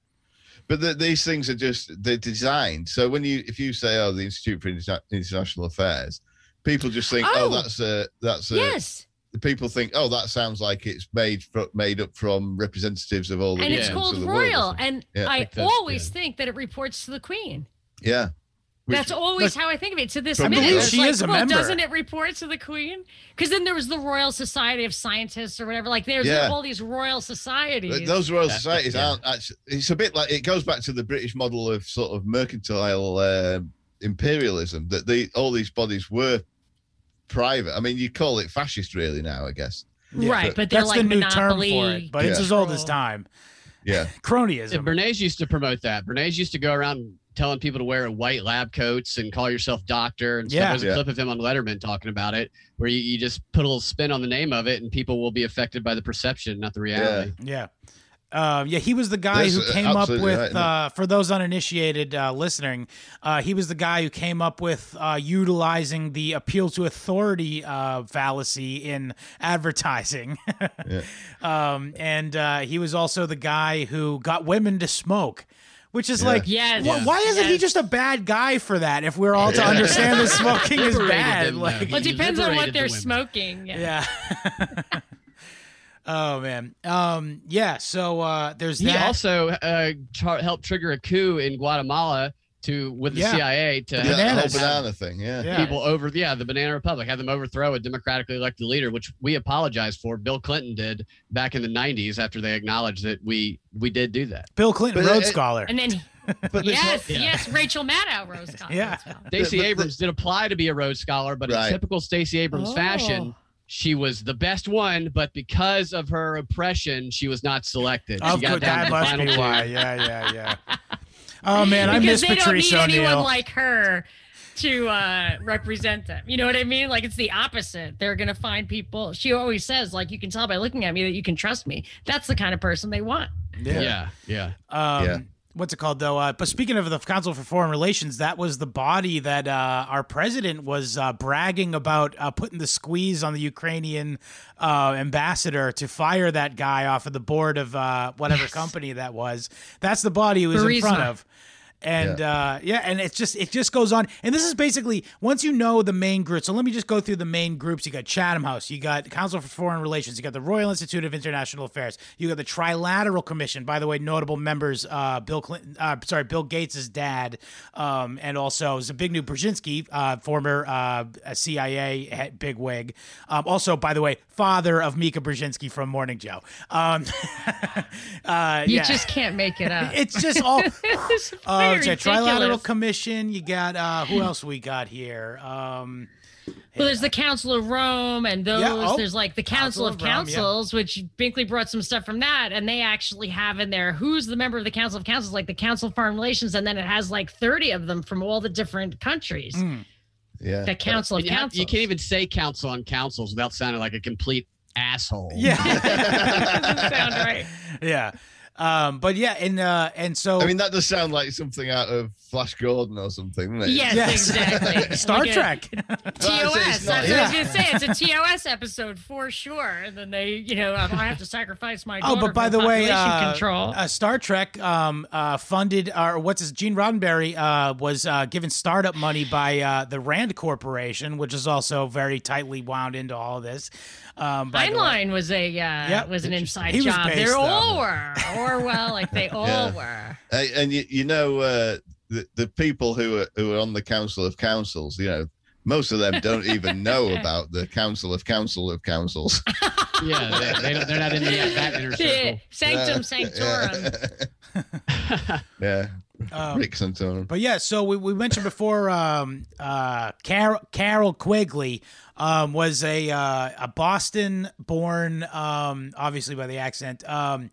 but the, these things are just they're designed. So when you if you say, "Oh, the Institute for Interna- International Affairs," people just think, "Oh, Oh. that's a that's a." Yes. People think, "Oh, that sounds like it's made fro- made up from representatives of all the And it's called of the royal. something." And Yeah. I Like this, always yeah. think that it reports to the Queen. yeah, Which- That's always how I think of it. To this minute, way it's she like, is a well, member. doesn't it report to the Queen? Because then there was the Royal Society of Scientists or whatever. Like there's Yeah. all these royal societies. Th- Those royal Yeah, societies yeah. aren't actually. It's a bit like it goes back to the British model of sort of mercantile uh, imperialism. That the all these bodies were private. I mean, you call it fascist, really now, I guess. right, but they're That's like the new monopoly. term for it, but it's Yeah. as old as control. time. Yeah, Cronyism. And Bernays used to promote that. Bernays used to go around telling people to wear white lab coats and call yourself doctor and stuff. Yeah. There's a Yeah. clip of him on Letterman talking about it, where you, you just put a little spin on the name of it, and people will be affected by the perception, not the reality. Yeah. Uh, yeah, he was the guy That's, who uh, came up with, right, uh, for those uninitiated uh, listening, uh, he was the guy who came up with uh, utilizing the appeal to authority uh, fallacy in advertising. um, and uh, he was also the guy who got women to smoke. Which is Yeah. like, Yes. wh- why isn't he just a bad guy for that? If we're all to Yeah. understand that smoking is bad, like. Well, it depends on what they're women. smoking. Yeah. yeah. oh man, um, yeah. So uh, there's He that. also uh, tra- helped trigger a coup in Guatemala to with the Yeah. CIA to The yeah, whole banana thing. Yeah, Yeah. people over yeah the banana republic had them overthrow a democratically elected leader which we apologized for bill clinton did back in the 90s after they acknowledged that we we did do that Bill Clinton, But Rhodes it- Scholar. And then, but this yes, yeah. yes, Rachel Maddow Rhodes Scholar. Yeah. stacey but the- abrams did apply to be a rhodes scholar but Right. in typical stacey abrams Oh. fashion she was the best one but because of her oppression she was not selected Of she got course, that must be why. Yeah, yeah, yeah. Oh man, I because miss they Patrice don't need O'Neal. anyone like her to uh, represent them. You know what I mean? Like it's the opposite. They're gonna find people. She always says, like, you can tell by looking at me that you can trust me. That's the kind of person they want. yeah yeah Um, Yeah. What's it called though? Uh, but speaking of the Council for Foreign Relations, that was the body that uh, our president was uh, bragging about uh, putting the squeeze on the Ukrainian uh, ambassador to fire that guy off of the board of uh, whatever Yes. company that was. That's the body he was in front of. And yeah. Uh, yeah, and it's just it just goes on. And this is basically once you know the main group. So let me just go through the main groups. You got Chatham House, you got Council for Foreign Relations, you got the Royal Institute of International Affairs, you got the Trilateral Commission. By the way, notable members: uh, Bill Clinton, uh, sorry, Bill Gates' dad, um, and also Zbigniew Brzezinski, uh, former uh, CIA head, bigwig. Um, also, by the way, father of Mika Brzezinski from Morning Joe. Um, uh, You yeah. just can't make it up. It's just all. it's very it's a trilateral commission. You got uh, who else we got here? Um, Well, there's the Council of Rome, and those. Yeah, oh, there's like the Council Council, of of Rome, yeah. Councils, which Binkley brought some stuff from that, and they actually have in there who's the member of the Council of Councils, like the Council of Foreign Relations, and then it has like 30 of them from all the different countries. mm, yeah. The Council of And you, have- Councils. you can't even say council on councils without sounding like a complete asshole yeah, Doesn't sound right. yeah. Um, but yeah, and uh, and so I mean, that does sound like something out of Flash Gordon or something, doesn't it? Yes, Yes. exactly. Star Like Trek. TOS. Well, it's That's not- what I was gonna say. It's a TOS episode for sure. And then they, you know, I have to sacrifice my Oh, but by the way, uh, control. uh, Star Trek um, uh, funded, or what's his, Gene Roddenberry uh, was uh, given startup money by uh, the Rand Corporation, which is also very tightly wound into all of this. Um, by the way. Heinlein was a uh, Yep. was an inside was job. based, They though. all were Orwell, like they all Yeah. were. Hey, and you, you know uh, the the people who are who are on the council of councils, you know, most of them don't even know about the Council of Council of Councils. Yeah, they, they, they're not in the, that inner circle. Sanctum sanctorum. Yeah. yeah. Um, Rick Santorum. But yeah, so we, we mentioned before, um, uh, Carroll, Carroll Quigley um, was a uh, a Boston born, um, obviously by the accent, um,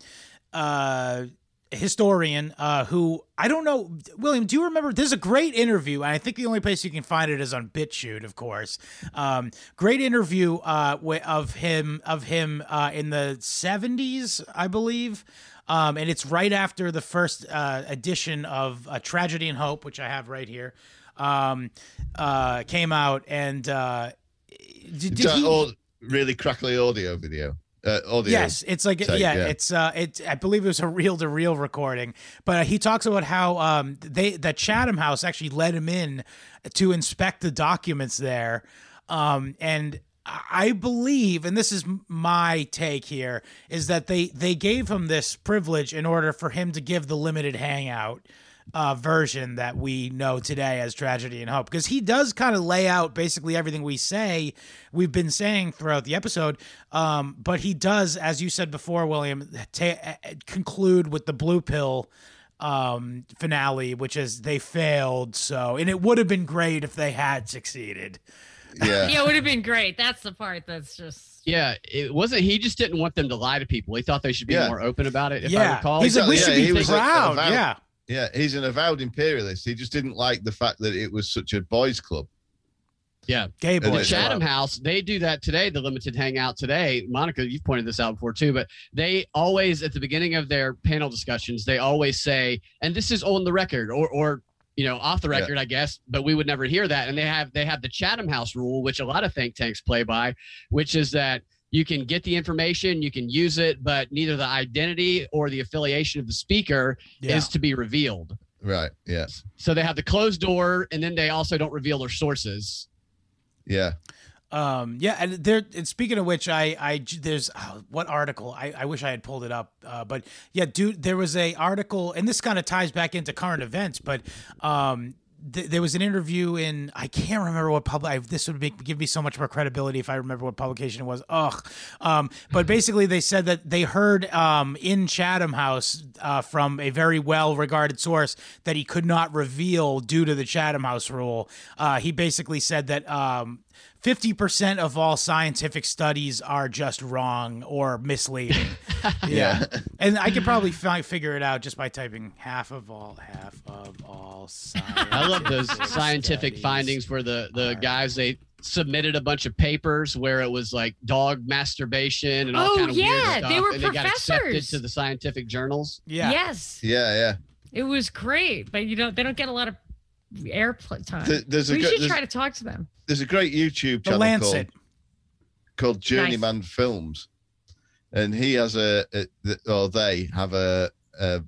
uh, historian uh, who I don't know. William, do you remember? There's a great interview, and I think the only place you can find it is on BitChute, of course. Um, great interview uh, of him of him uh, in the 70s, I believe. Um, and it's right after the first uh, edition of uh, Tragedy and Hope, which I have right here, um, uh, came out. And uh, did, did he, all really crackly audio video? Uh, audio. Yes, it's like tape, yeah, yeah. it's uh, it. I believe it was a reel to reel recording, but uh, he talks about how um they that Chatham House actually let him in to inspect the documents there, um and. I believe, and this is my take here, is that they they gave him this privilege in order for him to give the limited hangout uh, version that we know today as tragedy and hope. Because he does kind of lay out basically everything we say we've been saying throughout the episode um, but he does as you said before william ta- uh, conclude with the blue pill um, finale which is they failed so and it would have been great if they had succeeded Yeah. yeah, it would have been great. That's the part that's just. Yeah, it wasn't. He just didn't want them to lie to people. He thought they should be Yeah. more open about it. If I yeah recall, he's like we Yeah, should be was proud avowed- yeah Yeah, he's an avowed imperialist. He just didn't like the fact that it was such a boys' club. yeah. gay And The boys it's- Chatham House, they do that today. The limited hangout today. Monica, you've pointed this out before too, but they always at the beginning of their panel discussions, they always say, and this is on the record, or or you know off the Yeah. record, I guess, but we would never hear that. And they have they have the Chatham House rule, which a lot of think tanks play by, which is that you can get the information, you can use it, but neither the identity or the affiliation of the speaker yeah is to be revealed. Right. Yes. So they have the closed door, and then they also don't reveal their sources. Yeah. Um, yeah, and there. And speaking of which, I, I, there's oh, what article? I, I wish I had pulled it up. Uh, but yeah, dude, there was a article, and this kind of ties back into current events. But um, th- there was an interview in I can't remember what public. This would give me so much more credibility if I remember what publication it was. Ugh. Um, but basically, they said that they heard um in Chatham House uh, from a very well regarded source that he could not reveal due to the Chatham House rule. Uh, he basically said that um. 50% of all scientific studies are just wrong or misleading. yeah. And I could probably fi- figure it out just by typing half of all, half of all science. I love those scientific findings where the the guys they submitted a bunch of papers where it was like dog masturbation and all Oh, kind of yeah, weird stuff, they were and they got accepted professors. to the scientific journals. Yeah. Yes, Yeah. Yeah. it was great, but you don't. They don't get a lot of airplay time. Th- There's a we good- should try to talk to them. There's a great YouTube The channel Lancet. called called Journeyman Films, and he has a, a or they have a a,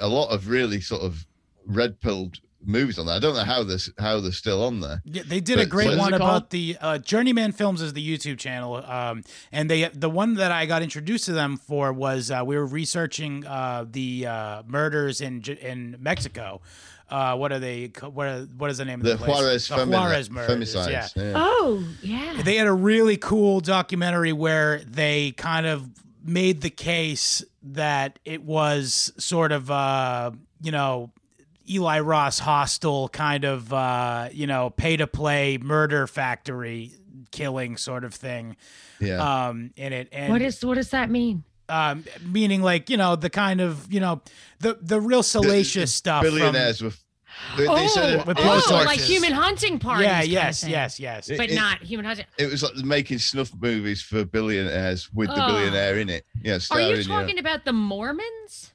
a lot of really sort of red pilled movies on there. I don't know how this how they're still on there. Yeah, they did a great one about the uh, Journeyman Films is the YouTube channel, um, and they the one that I got introduced to them for was uh, we were researching uh, the uh, murders in in Mexico. Uh, what are they? What are, what is the name of The the, place? Juarez, the femi- Juarez murders. femicides. Yeah. yeah. Oh yeah. They had a really cool documentary where they kind of made the case that it was sort of uh, you know Eli Roth Hostel kind of uh, you know pay to play murder factory killing sort of thing yeah. um in it and what is what does that mean? Um meaning like you know the kind of you know the the real salacious stuff from- Billionaires were. They, they oh, said it, with it blowtorches. was oh, like, like human hunting parties. yeah kind of yes yes yes but it- not human hunting. it was like making snuff movies for billionaires with the Oh. billionaire in it. Yeah, Are starring, you know, talking about the Mormons?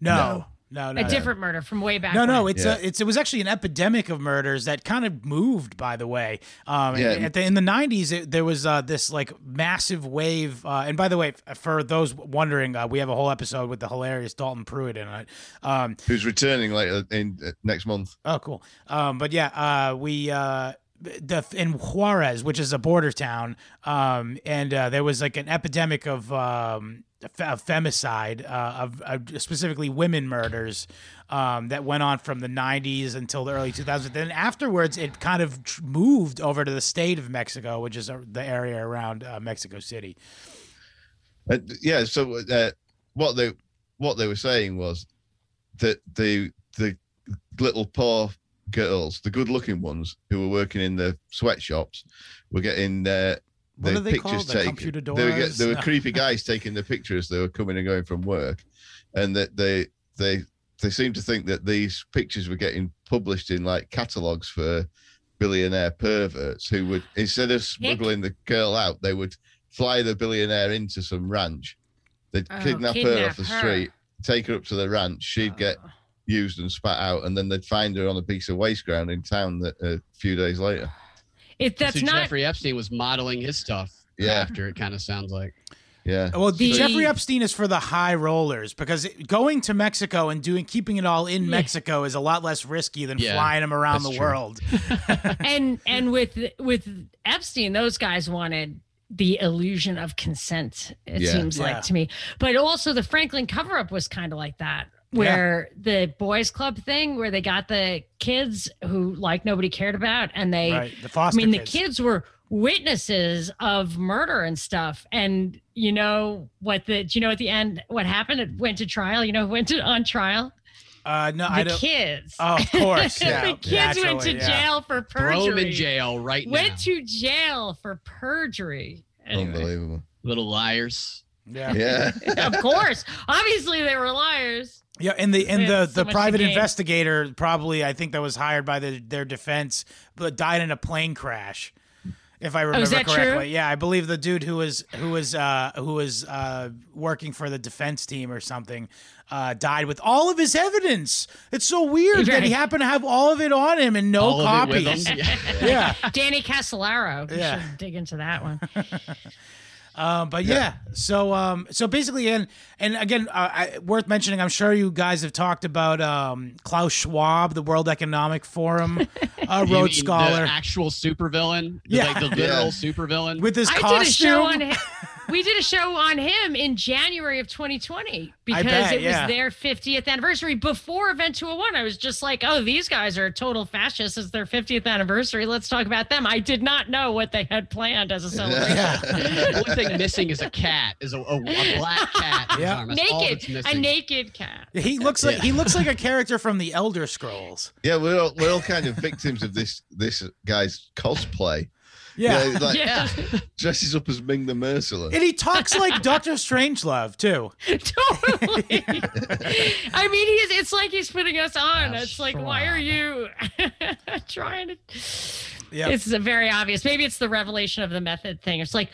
no No. no no a no. different murder from way back. No, no, it's Yeah. a, it's it was actually an epidemic of murders that kind of moved. By the way, um, Yeah. at the, in the '90s, it, there was uh, this like massive wave. Uh, and by the way, for those wondering, uh, we have a whole episode with the hilarious Dalton Pruitt in it. Um, who's returning later in uh, next month. oh, cool. Um, but yeah, uh, we. Uh, the, in Juarez, which is a border town, um, and uh, there was like an epidemic of um, of femicide, uh, of, specifically women murders um, that went on from the 90s until the early 2000s. Then afterwards, it kind of moved over to the state of Mexico, which is uh, the area around uh, Mexico City. Uh, yeah. So uh, what they what they were saying was that the the little poor girls, the good looking ones who were working in the sweatshops, were getting uh, What are they pictures called? The taken. They were, get, computadoras? they were creepy guys taking the pictures. They were coming and going from work, and that they they they seem to think that these pictures were getting published in like catalogs for billionaire perverts who would instead of smuggling the girl out, they would fly the billionaire into some ranch. They'd Oh, kidnap, her off the her. street, take her up to the ranch. She'd get Oh. used and spat out, and then they'd find her on a piece of waste ground in town that, a few days later. If that's so not Jeffrey Epstein was modeling his stuff Yeah. after it kind of sounds like. Yeah. Well, The- Jeffrey Epstein is for the high rollers because going to Mexico and doing keeping it all in Yeah. Mexico is a lot less risky than Yeah, flying them around the true. world. and and with with Epstein, those guys wanted the illusion of consent. It Yeah. seems Yeah. like to me, but also the Franklin cover up was kind of like that, where the boys club thing, where they got the kids who like nobody cared about, and they, right, the I mean, kids. the kids were witnesses of murder and stuff, and you know what the, do you know at the end what happened? It went to trial. You know, who went to on trial. Uh, no, I don't. kids. Oh, of course, yeah, the kids went to naturally, yeah. jail for perjury Throw him in jail right now. went to jail for perjury. Anyway. Unbelievable. Little liars. Yeah. Yeah. of course. Obviously, they were liars. Yeah, and the and the so the private investigator probably I think that was hired by the, their defense, but died in a plane crash. If I remember Oh, is that true? correctly, yeah, I believe the dude who was who was uh, who was uh, working for the defense team or something uh, died with all of his evidence. It's so weird that he happened to have all of it on him and no All of it with copies. Yeah. Yeah, Danny Castellaro. We Yeah. should dig into that one. Um, but yeah, so um, so basically, and and again, uh, I, worth mentioning. I'm sure you guys have talked about um, Klaus Schwab, the World Economic Forum uh, Rhodes Scholar, The actual supervillain? Yeah. Like the literal Yeah. supervillain? with his I costume. did a show on him. We did a show on him in January of 2020 because bet, it yeah. was their 50th anniversary before Event 201. I was just like, oh, these guys are total fascists. It's their 50th anniversary. Let's talk about them. I did not know what they had planned as a celebration. yeah. the only thing missing is a cat, is a, a, a black cat. Yeah. arm. That's all that's Naked, a naked cat. He looks like Yeah. he looks like a character from the Elder Scrolls. Yeah, we're all, we're all kind of victims of this this guy's cosplay. Yeah. You know, like Yeah, dresses up as Ming the Merciless. And he talks like Doctor Strangelove too. totally. I mean, he's it's like he's putting us on. That's It's like, why are you trying to? Yeah. It's very obvious. Maybe it's the revelation of the method thing. It's like,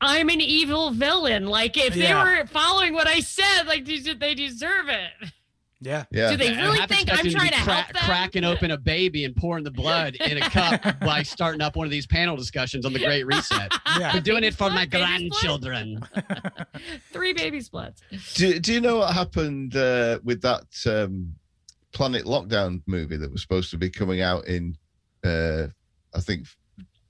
I'm an evil villain. Like, if they Yeah. were following what I said, like, they they deserve it. Yeah. yeah. Do they I'm really half think I'm trying to be cra- help them? cracking open a baby and pouring the blood in a cup by starting up one of these panel discussions on the Great Reset. Yeah. I'm doing it for blood, my grandchildren. Three baby splits. Do, do you know what happened uh, with that um, Planet Lockdown movie that was supposed to be coming out in, uh, I think,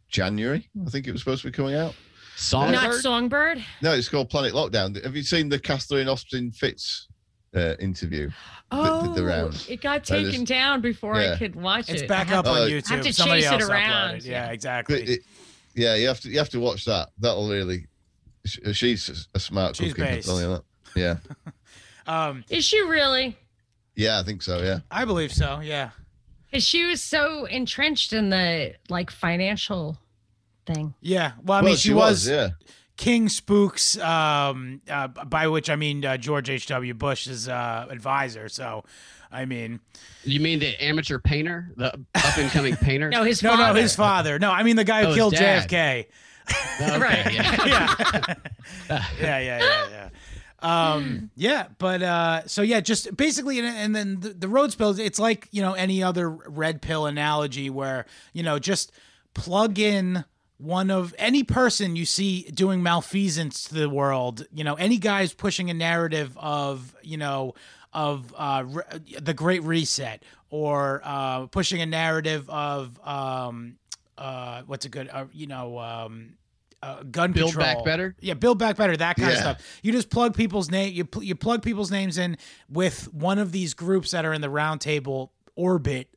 January? I think it was supposed to be coming out. Songbird? Not Songbird. No, it's called Planet Lockdown. Have you seen the Catherine Austin Fitts uh, interview? Oh, did the rounds. it got That is- taken down before I could watch It's it. It's back up to- on Uh, YouTube. have to Somebody chase it around, uploaded. Yeah, yeah. exactly. It, yeah, you have to you have to watch that. That'll really. sh- She's a smart She's cookie. Based. tell you that. Yeah, um, Is she really? yeah, I think so. Yeah, I believe so. Yeah. Is she was so entrenched in the like financial thing. Yeah. Well, I well, mean, she, was, Yeah, King Spooks, um, uh, by which I mean uh, George H.W. Bush's uh, advisor. So, I mean, You mean the amateur painter? The up and coming painter? No, his no, father. no, his father. No, I mean the guy who Oh, killed dad. JFK. Okay, Right. yeah. yeah. yeah, yeah, yeah, yeah. Um, yeah, but uh, so yeah, just basically, and, and then the, the Rhodes pill, it's like you know any other red pill analogy where you know just plug in one of any person you see doing malfeasance to the world, you know, any guys pushing a narrative of you know of uh, re- the Great Reset or uh, pushing a narrative of um, uh, what's a good, uh, you know. Um, uh, gun Build control. Back Better? Yeah, build back better. That kind of stuff. You just plug people's name. You pl- you plug people's names in with one of these groups that are in the roundtable orbit,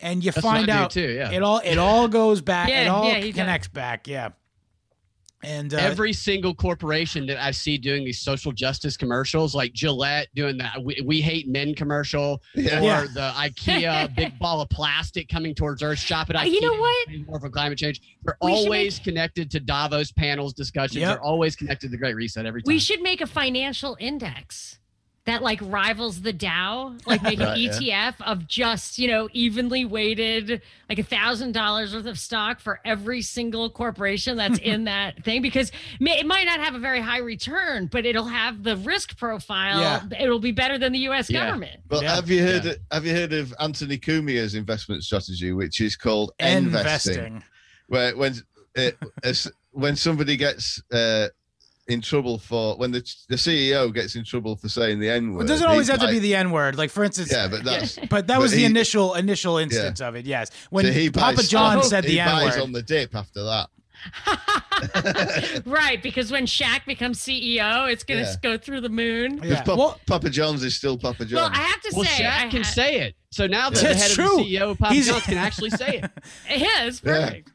and you That's find out too, yeah. it all it all goes back. it all yeah, he does. connects back. Yeah. And uh, Every single corporation that I see doing these social justice commercials, like Gillette doing that "We, we Hate Men" commercial, Yeah. or Yeah. the IKEA big ball of plastic coming towards Earth, shop at Uh, IKEA. you know what? More for climate change. They're We should always connected to Davos panels discussions. Yep. They're always connected to the Great Reset every time. We should make a financial index that like rivals the Dow, like make Right, an yeah. ETF of just, you know, evenly weighted, like a thousand dollars worth of stock for every single corporation that's in that thing. Because may, it might not have a very high return, but it'll have the risk profile. Yeah. It'll be better than the US Yeah. government. Well, Yeah. have you heard? Yeah. Have you heard of Anthony Cumia's investment strategy, which is called investing? investing. Where when uh, as- when somebody gets uh, in trouble for when the the CEO gets in trouble for saying the N word, It doesn't always have to be the N word. Like for instance, Yeah, but that's but that but was the he- initial initial instance of it. Yes, when so he Papa buys John stock, said he the N buys word. on the dip after that. right. Because when Shaq becomes CEO, it's going to Yeah. go through the moon. Because Yeah. Papa, Well- Papa John's is still Papa Well, John's. I have to well, say, Shaq I can ha- say it. So now that the head true. of the CEO, Papa He's- John's, can actually say it. Yeah, it's Yeah. perfect.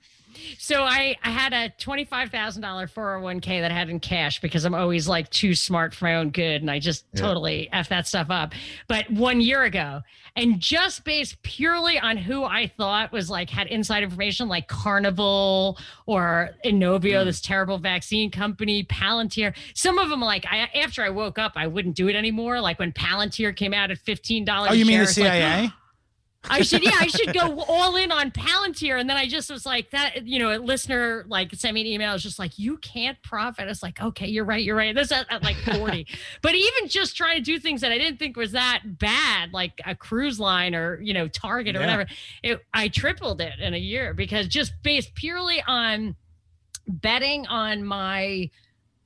So I, I had a twenty-five thousand dollar four hundred one k that I had in cash because I'm always like too smart for my own good, and I just Yeah. totally f that stuff up. But one year ago, and just based purely on who I thought was like had inside information, like Carnival or Inovio, Hmm. this terrible vaccine company, Palantir. Some of them, like I after I woke up, I wouldn't do it anymore. Like when Palantir came out at fifteen dollars. oh, you mean the CIA? I should, yeah, I should go all in on Palantir. And then I just was like, that, you know, a listener like sent me an email. It's just like, you can't profit. It's like, okay, you're right. You're right. This at, at like 40. but even just trying to do things that I didn't think was that bad, like a cruise line or, you know, Target or Yeah. whatever, it, I tripled it in a year because just based purely on betting on my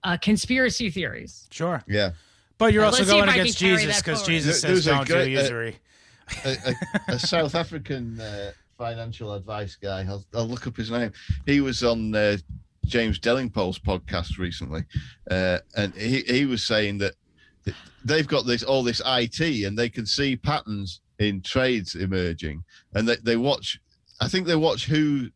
uh, conspiracy theories. Sure, yeah, but you're Uh, also let's see if going against Jesus because. Jesus There- says there's a don't do great, uh, usury. A, a, a South African uh, financial advice guy. I'll, I'll look up his name. He was on uh, James Delingpole's podcast recently, uh, and he, he was saying that they've got this all this IT and they can see patterns in trades emerging, and they, they watch. I think they watch who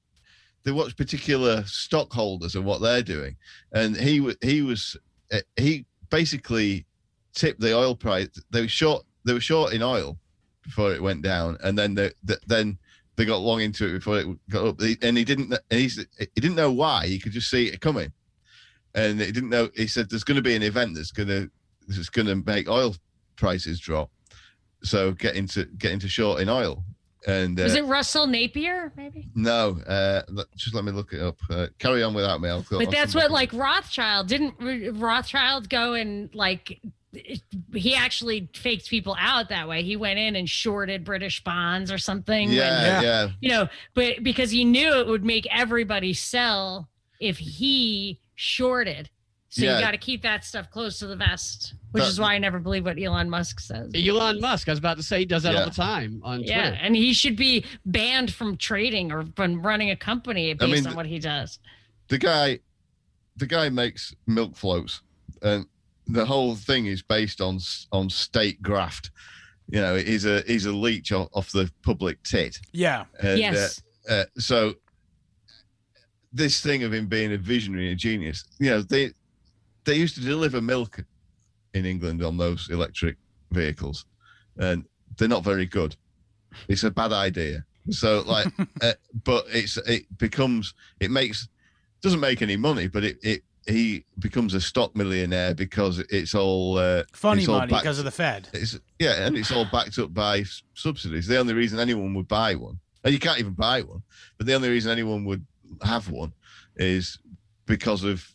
they watch particular stockholders and what they're doing, and he he was uh, he basically tipped the oil price. They were short. They were short in oil before it went down, and then they, th then they got long into it before it got up. And he didn't. And he's, he didn't know why. He could just see it coming, and he didn't know. He said, "There's going to be an event that's going to that's going to make oil prices drop." So get into get into short in oil, and uh, Was it Russell Napier, maybe? no, uh, just let me look it up. Uh, carry on without me. I'll But that's what like Rothschild didn't Rothschild go and like he actually faked people out that way. He went in and shorted British bonds or something. Yeah, Yeah. yeah, you know, but because he knew it would make everybody sell if he shorted. So Yeah. you got to keep that stuff close to the vest, which is why I never believe what Elon Musk says. Elon Musk, I was about to say, he does that Yeah. all the time on Yeah, Twitter. and he should be banned from trading or from running a company based mean, on what he does. the guy the guy makes milk floats and the whole thing is based on on state graft. You know he's a he's a leech off, off the public tit. Yeah, and, yes. uh, uh, so this thing of him being a visionary and a genius you know they they used to deliver milk in england on those electric vehicles and they're not very good. It's a bad idea. So like uh, but it's it becomes it makes doesn't make any money but it it he becomes a stock millionaire because it's all uh, funny it's all money backed- because of the Fed. it's yeah, and it's all backed up by subsidies. The only reason anyone would buy one, and you can't even buy one, but the only reason anyone would have one is because of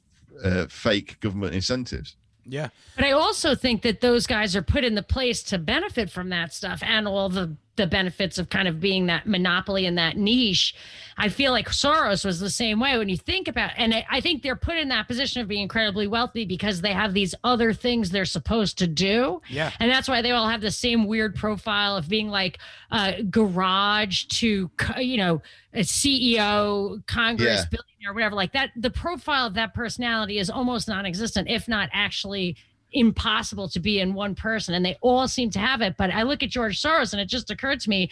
uh, fake government incentives. Yeah, But I also think that those guys are put in the place to benefit from that stuff and all the the benefits of kind of being that monopoly in that niche. I feel like Soros was the same way when you think about, and I, I think they're put in that position of being incredibly wealthy because they have these other things they're supposed to do. Yeah. And that's why they all have the same weird profile of being like uh, garage to, you know, a CEO, Congress, Yeah. billionaire, whatever. Like that, the profile of that personality is almost non existent, if not actually impossible to be in one person. And they all seem to have it. But I look at George Soros and it just occurred to me.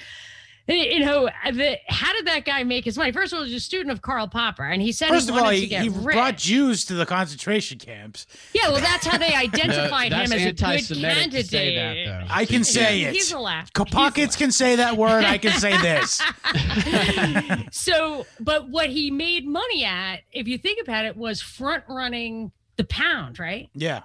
You know, the, how did that guy make his money? First of all, he was a student of Karl Popper, and he said First he of all, he, to get he rich. brought Jews to the concentration camps. Yeah, well, that's how they identified that's him as a good anti-Semitic candidate. say that, though. I can say Yeah, it. He's a Co- He's Pockets can say that word. I can say this. so but what he made money at if you think about it was front running the pound right Yeah.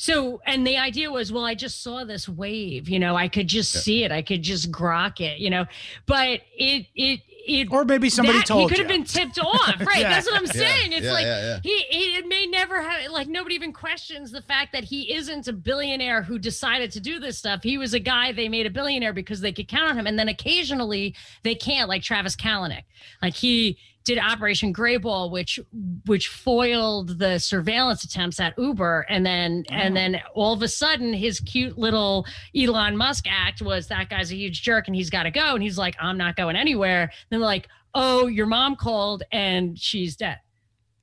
So and the idea was well i just saw this wave you know i could just Yeah. see it i could just grok it you know but it it it Or maybe somebody that, told he could have been tipped off right Yeah. that's what i'm Yeah, saying it's yeah, like yeah, yeah. he, he it may never have like nobody even questions the fact that he isn't a billionaire who decided to do this stuff he was a guy they made a billionaire because they could count on him and then occasionally they can't like travis kalanick like he did operation greyball which which foiled the surveillance attempts at uber. And then and then all of a sudden his cute little elon musk act was that guy's a huge jerk and he's got to go. And he's like i'm not going anywhere. Then they're like oh your mom called and she's dead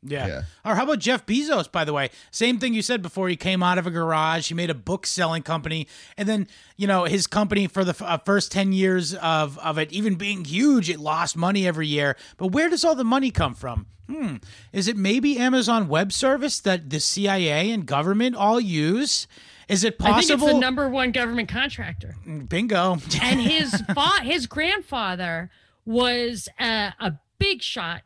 Yeah. Yeah. Or how about Jeff Bezos, by the way? Same thing you said before. He came out of a garage. He made a book selling company. And then, you know, his company for the f- uh, first 10 years of, of it even being huge, it lost money every year. But where does all the money come from? Hmm. Is it maybe Amazon Web Service that the CIA and government all use? Is it i think it's possible? the number one government contractor Bingo. and his fa- his grandfather was uh, a big shot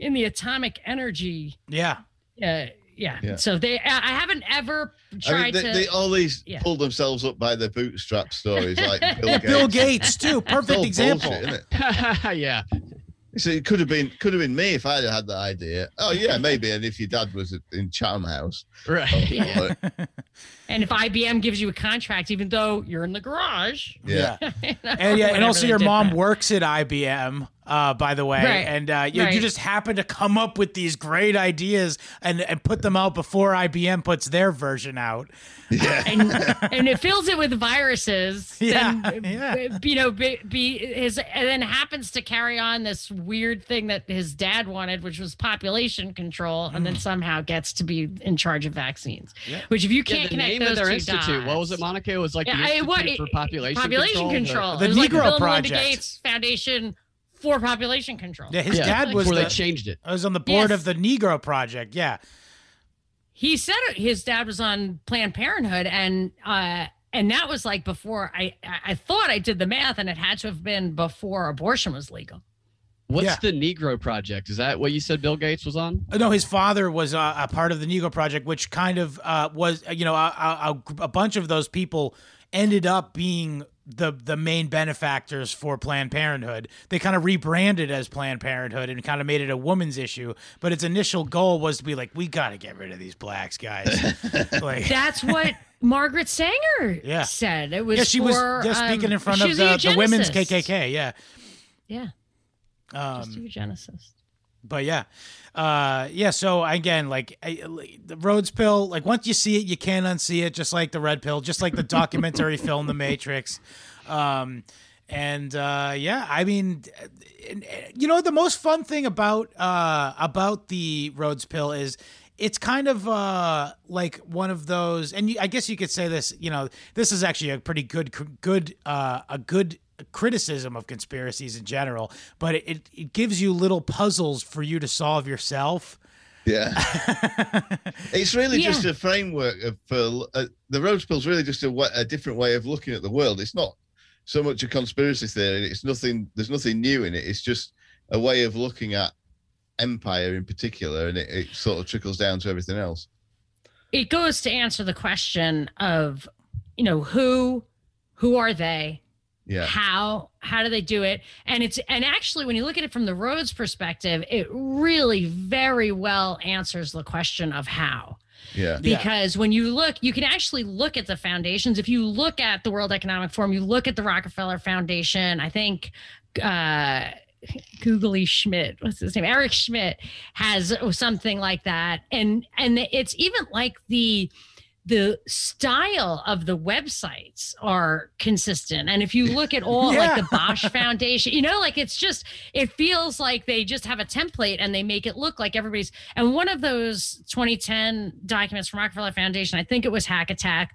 in the atomic energy yeah. uh, yeah. Yeah. So they, I I haven't ever I mean, tried they, to. they, all these Yeah. pulled themselves up by their bootstrap stories, like Bill Yeah, Gates. Bill Gates, too. Perfect example. bullshit, isn't it? yeah. So it could have been could have been me if I'd had that idea. Oh yeah, maybe. And if your dad was in Chatham House, Right. Yeah. But, and if IBM gives you a contract, even though you're in the garage, yeah. And yeah, and also your mom that. works at IBM, uh, by the way, Right. and uh, you, you just happen to come up with these great ideas and and put them out before IBM puts their version out. yeah. and and it fills it with viruses. Yeah, then, yeah. You know, be, be his and then happens to carry on this weird thing that his dad wanted, which was population control, and then somehow gets to be in charge of vaccines. Mm. Yeah. Which, if you can't the connect name those of their two institute. What was it, Monica? It was like Yeah, the I- what- for Population, population Control. control. The It was like Negro Bill and Melinda Project. Gates Foundation for population control. Yeah, his Yeah, dad was before the, they changed it. I was on the board Yes. of the Negro Project. Yeah, he said his dad was on Planned Parenthood, and uh, and that was like before. I I I thought I did the math, and it had to have been before abortion was legal. What's Yeah. the Negro Project? Is that what you said Bill Gates was on? Uh, no, his father was uh, a part of the Negro Project, which kind of uh, was uh, you know a, a, a bunch of those people ended up being the the main benefactors for Planned Parenthood. They kind of rebranded as Planned Parenthood and kind of made it a woman's issue. But its initial goal was to be like, we got to get rid of these blacks, guys. like, That's what Margaret Sanger Yeah. said. It was yeah, she was for, just speaking um, in front of was the, the women's. KKK. Yeah. Yeah, just a Um, eugenicist. but yeah, uh, yeah. So again, like I, the Rhodes pill, like once you see it, you can't unsee it. Just like the red pill, just like the documentary film The Matrix. Um, and uh, yeah, I mean, you know, the most fun thing about uh, about the Rhodes pill is it's kind of uh, like one of those, and you, I guess you could say this. You know, this is actually a pretty good, good, uh, a good criticism of conspiracies in general, but it, it, it gives you little puzzles for you to solve yourself. Yeah. it's really Yeah. just a framework of for uh, the Rhodes Pill's really just a, a different way of looking at the world. It's not so much a conspiracy theory. It's nothing. There's nothing new in it. It's just a way of looking at empire in particular, and it, it sort of trickles down to everything else. It goes to answer the question of, you know, who, who are they? Yeah. how how do they do it and it's and actually when you look at it from the Rhodes perspective it really very well answers the question of how Yeah. Yeah. because when you look you can actually look at the foundations if you look at the world economic forum you look at the rockefeller foundation i think uh googly schmidt what's his name eric schmidt has something like that and and it's even like the the style of the websites are consistent. And if you look at all like the bosch foundation you know like it's just it feels like they just have a template and they make it look like everybody's and one of those 2010 documents from rockefeller foundation i think it was hack attack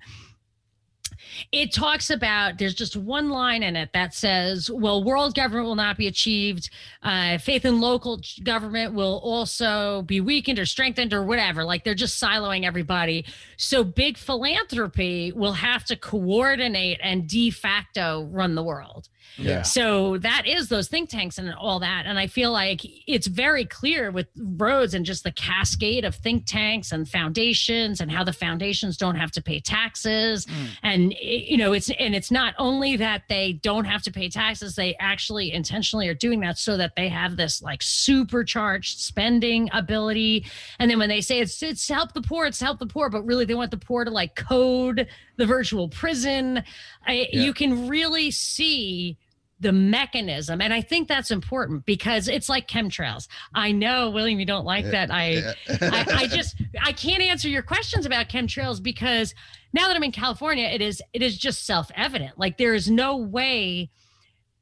it talks about there's just one line in it that says well world government will not be achieved uh, faith in local government will also be weakened or strengthened or whatever. Like they're just siloing everybody. So big philanthropy will have to coordinate and de facto run the world Yeah. so that is those think tanks and all that. And I feel like it's very clear with Rhodes and just the cascade of think tanks and foundations and how the foundations don't have to pay taxes. Mm. And you know, it's and it's not only that they don't have to pay taxes, they actually intentionally are doing that so that they have this like supercharged spending ability. And then when they say it's it's help the poor, it's help the poor, but really they want the poor to like code the virtual prison. I, Yeah. You can really see the mechanism and i think that's important because it's like chemtrails i know william you don't like that i. I, I just I can't answer your questions about chemtrails because now that I'm in California, it is it is just self evident. Like there is no way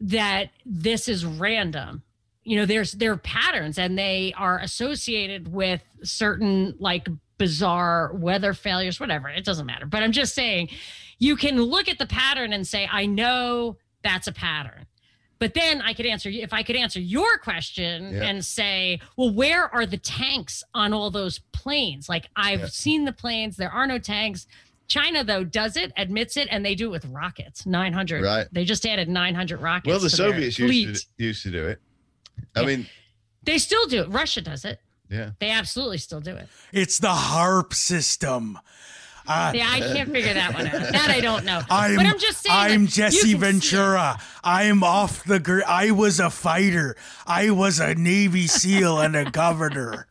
that this is random. You know, there's there are patterns and they are associated with certain like bizarre weather failures, whatever. It doesn't matter. But I'm just saying, you can look at the pattern and say, I know that's a pattern. But then I could answer you if I could answer your question Yeah. and say, well, where are the tanks on all those planes? Like I've Yeah. seen the planes, there are no tanks. China though does it, admits it, and they do it with rockets. 900. Right. They just added 900 rockets. well, the Soviets used to, used to do it. I Yeah. mean, They still do it. Russia does it. yeah. They absolutely still do it. It's the HAARP system. Uh, Yeah, I can't figure that one out. That I don't know. I'm, but I'm just saying. I'm like, Jesse you can see it. Ventura. I'm off the. Gr- I was a fighter. I was a Navy SEAL and a governor.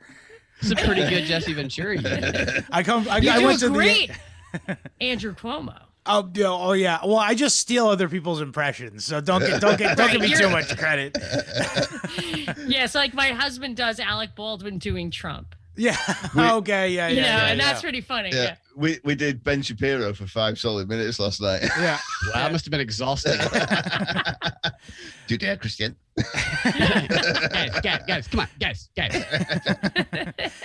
It's a pretty good Jesse Ventura. you. I come. I, You I do went a to great Andrew Cuomo. The. Oh, yeah, oh yeah. Well, I just steal other people's impressions, so don't get don't get don't Right, give me too much credit. Yes, like my husband does Alec Baldwin doing Trump. Yeah. We- okay. Yeah. You Yeah. know, yeah, and yeah. that's pretty funny. Yeah. Yeah. We we did Ben Shapiro for five solid minutes last night. Yeah. Wow, that must have been exhausting. Do you dare, Christian? guys, guys, guys, come on, guys, guys.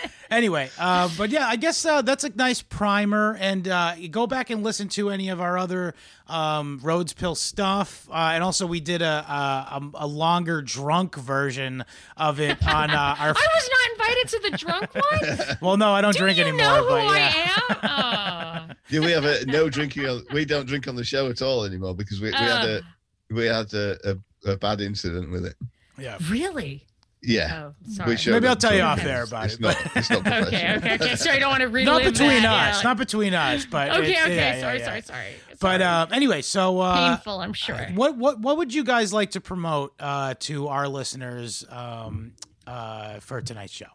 anyway, uh, but yeah, I guess uh, that's a nice primer. And uh, you go back and listen to any of our other um, Rhodes Pill stuff. Uh, and also, we did a, a, a longer drunk version of it on uh, our. I was not invited to the drunk one. Well, no, I don't Do drink you anymore. know who but yeah. I am? Oh. Yeah, we have a no drinking. On, we don't drink on the show at all anymore because we, we had a Uh, we had a, a, a bad incident with it. Yeah. really? Yeah, Oh, sorry. Maybe I'll tell you off it's- air about it's it, Not, but- it's not Okay, okay, okay. So I don't want to relive Not between that, us. yeah. Not between us. But Okay, it's- okay. yeah, yeah, sorry, yeah. sorry, sorry, But uh, anyway, so uh, painful. I'm sure. what what what would you guys like to promote uh, to our listeners um, uh, for tonight's show?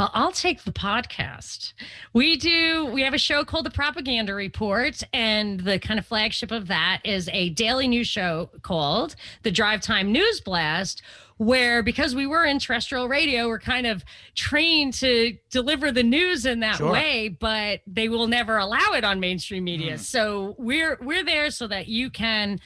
Well, I'll take the podcast. We do, we have a show called The Propaganda Report, and the kind of flagship of that is a daily news show called The Drive Time News Blast, where because we were in terrestrial radio, we're kind of trained to deliver the news in that Sure. way, but they will never allow it on mainstream media. Mm. So we're we're there so that you can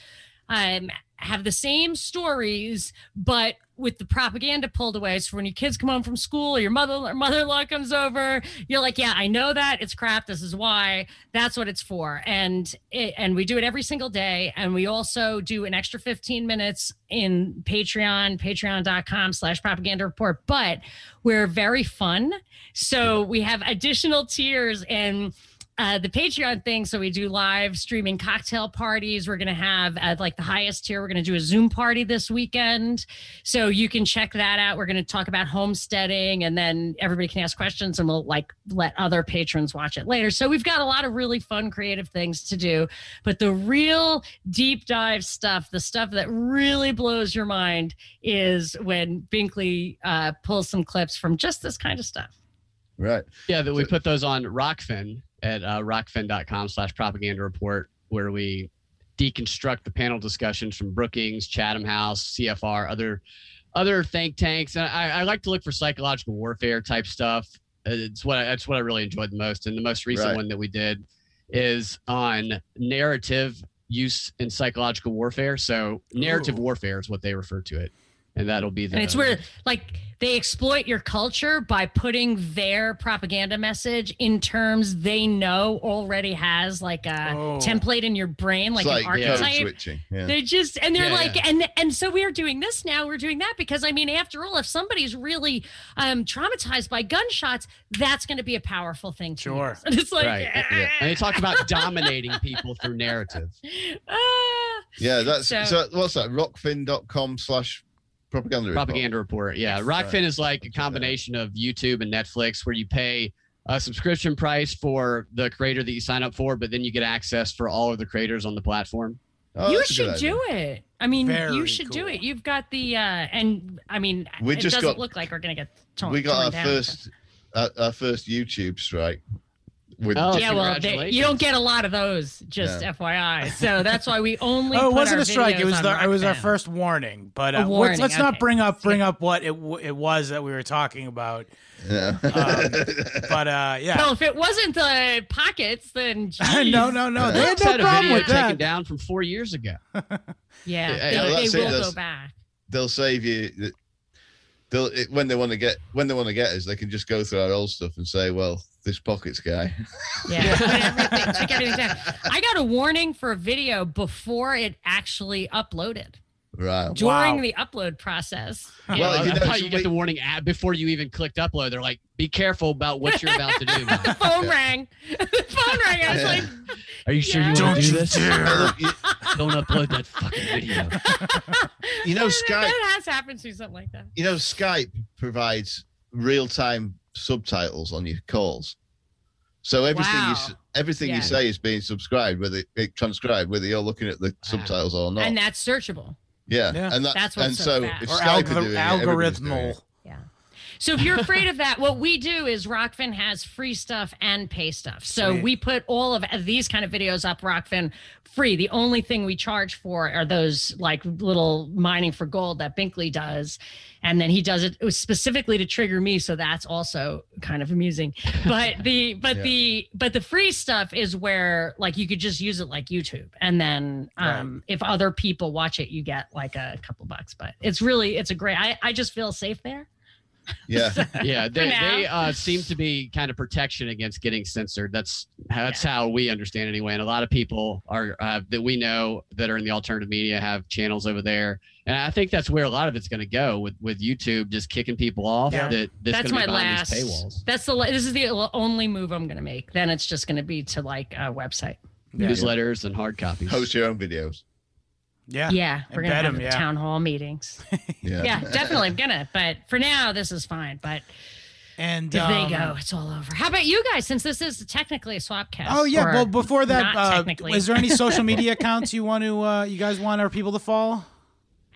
um, have the same stories, but with the propaganda pulled away. So when your kids come home from school or your mother or mother-in-law comes over, you're like, yeah, I know that it's crap. This is why. That's what it's for. And it, and we do it every single day. And we also do an extra 15 minutes in Patreon, patreon.com slash propaganda report. But we're very fun. So we have additional tiers and uh, the Patreon thing. So we do live streaming cocktail parties. We're going to have at like the highest tier, we're going to do a Zoom party this weekend. So you can check that out. We're going to talk about homesteading and then everybody can ask questions and we'll like let other patrons watch it later. So we've got a lot of really fun, creative things to do. But the real deep dive stuff, the stuff that really blows your mind is when Binkley uh, pulls some clips from just this kind of stuff. Right. Yeah, that we put those on Rokfin at uh, rokfin.com slash propaganda report, where we deconstruct the panel discussions from Brookings, Chatham House, CFR, other other think tanks. And I, I like to look for psychological warfare type stuff. It's what I, that's what I really enjoyed the most. And the most recent Right. one that we did is on narrative use in psychological warfare. So narrative Ooh. warfare is what they refer to it, and that'll be the. And it's where like they exploit your culture by putting their propaganda message in terms they know already has like a Oh. template in your brain, like, it's an like code archetype. switching. Yeah. They just and they're Yeah, like yeah. and and so we are doing this now. We're doing that because I mean, after all, if somebody's really um traumatized by gunshots, that's going to be a powerful thing. To Sure. use. And it's like, right. Yeah. And they talk about dominating people through narrative. ah. Yeah, that's so, So- what's that? Rokfin.com slash propaganda. report. propaganda report. Yeah, Yes. Rokfin is like a combination of YouTube and Netflix, where you pay a subscription price for the creator that you sign up for, but then you get access for all of the creators on the platform. Oh, you should do it. I mean, Very you should do it. You've got the uh and I mean, We it just doesn't got- look like we're gonna get torn. We got torn our down. first our, our first YouTube strike. With Oh, yeah, well, they, you don't get a lot of those, just Yeah. FYI. So that's why we only. Oh, it wasn't a strike. It was the it was our first warning. But A uh, let's, warning, let's not bring up bring up what it it was that we were talking about. yeah. But uh, yeah, Well, if it wasn't the pockets, then no, no, no, they had Just no had a problem video with taken down from four years ago. yeah, Yeah, they, well, they that's it, will go back. they'll save you. They'll it, when they want to get when they want to get us, they can just go through our old stuff and say, "Well, this pockets guy." Yeah, put everything, take everything down. I got a warning for a video before it actually uploaded. Right. During Wow. the upload process. Well, Yeah, you know, thought so you get we- the warning ad before you even clicked upload. They're like, "Be careful about what you're about to do." the phone rang. the phone rang. I was Yeah. like, Are you sure Yeah. you want Don't to do you this? dare. Don't upload that fucking video. you know, Skype. That has happened to something like that. You know, Skype provides real-time subtitles on your calls. So everything you everything Yeah. you say is being subscribed, whether it transcribed, whether you're looking at the subtitles or not. And that's searchable. Yeah. Yeah. and that, That's what's and so so fast. if or Skype are algor- doing So if you're afraid of that, what we do is Rokfin has free stuff and pay stuff. So Sweet. we put all of these kind of videos up Rokfin free. The only thing we charge for are those like little mining for gold that Binkley does. And then he does it specifically to trigger me. So that's also kind of amusing. But the but Yeah. the but the free stuff is where like you could just use it like YouTube. And then um if other people watch it, you get like a couple bucks. But it's really it's a great I, I just feel safe there. Yeah. Yeah, they, they uh, seem to be kind of protection against getting censored. That's that's how we understand it anyway. And a lot of people are uh, that we know that are in the alternative media have channels over there, and I think that's where a lot of it's going to go with with YouTube just kicking people off. Yeah. That that's, that's my be last. these paywalls. That's the la- this is the only move I'm going to make. Then it's just going to be to like a website. Yeah. Newsletters and hard copies. Host your own videos. Yeah, Yeah, we're going to Embed have 'em, yeah. town hall meetings. Yeah. yeah, definitely I'm gonna. But for now, this is fine. But and if um, they go, it's all over. How about you guys? Since this is technically a swap cast. Oh yeah. Well, before that, uh, is there any social media accounts you want to uh, you guys want our people to follow?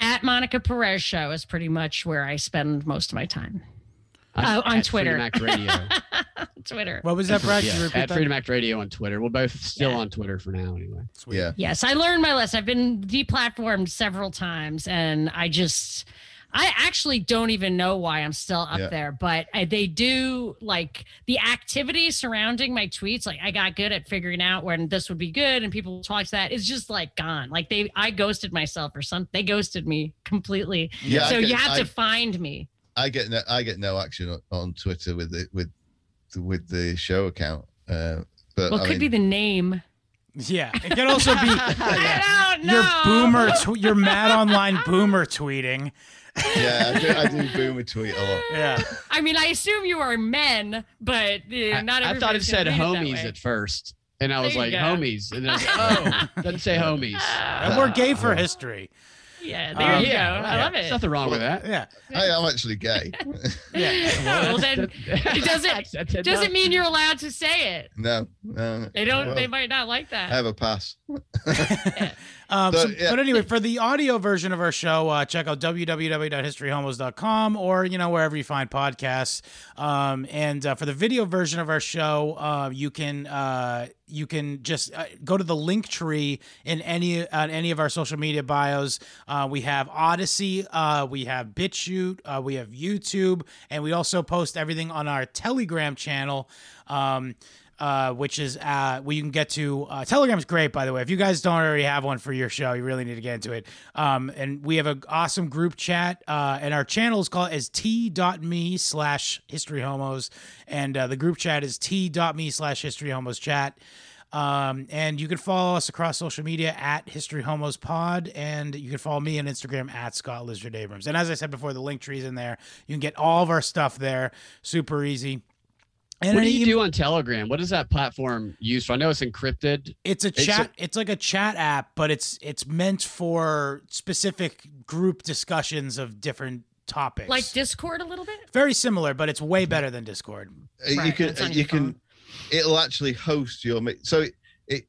at Monica Perez show is pretty much where I spend most of my time. I'm Oh, on at Twitter. Freedom Act Radio. Twitter. What was that, Brad? You yeah, at that? Freedom Act Radio on Twitter. We're both still Yeah. on Twitter for now, anyway. Sweet. Yeah. Yes, I learned my lesson. I've been deplatformed several times, and I just, I actually don't even know why I'm still up Yeah. there. But I, they do like the activity surrounding my tweets. Like I got good at figuring out when this would be good, and people talk to that. It's just like gone. Like they, I ghosted myself or something. They ghosted me completely. Yeah, so get- you have I- to find me. I get no, I get no action on, on Twitter with it, with with the show account. Uh, but Well, it I could mean, be the name. Yeah, it could also be I your boomer, tw- your mad online boomer tweeting. yeah, I do, I do boomer tweet a lot. Yeah, I mean, I assume you are men, but uh, I, not. I thought it said gonna read that homies way. at first, and I was There like, go. homies, and then I was like, oh, doesn't say homies. and we're gay for history. Yeah, there Um, you go. yeah, I love There's it. nothing wrong with that. Yeah, I am actually gay. yeah. well, then it doesn't- Doesn't mean you're allowed to say it. no, no. They don't. Well, they might not like that. I have a pass. Um, So, so- yeah. But anyway, for the audio version of our show, uh, check out www.historyhomos.com or you know wherever you find podcasts. Um, and uh, for the video version of our show, uh, you can uh, you can just uh, go to the link tree in any on any of our social media bios. Uh, we have Odysee, uh, we have BitChute, uh, we have YouTube, and we also post everything on our Telegram channel. Um, uh, which is uh, where you can get to. Uh, Telegram's great, by the way. If you guys don't already have one for your show, you really need to get into it. Um, and we have an awesome group chat, uh, and our channel is called as t.me slash history homos, and uh, the group chat is t.me slash history homos chat. Um, and you can follow us across social media at History Homos Pod, and you can follow me on Instagram at Scott Lizard Abrams. And as I said before, the link tree's in there. You can get all of our stuff there, super easy. And What do you email- do on Telegram? What is that platform used for? I know it's encrypted. It's a It's chat. It's, like a chat app, but it's it's meant for specific group discussions of different topics. Like Discord a little bit? very similar, but it's way better than Discord. Uh, you can you your can it'll actually host your mi- so it, it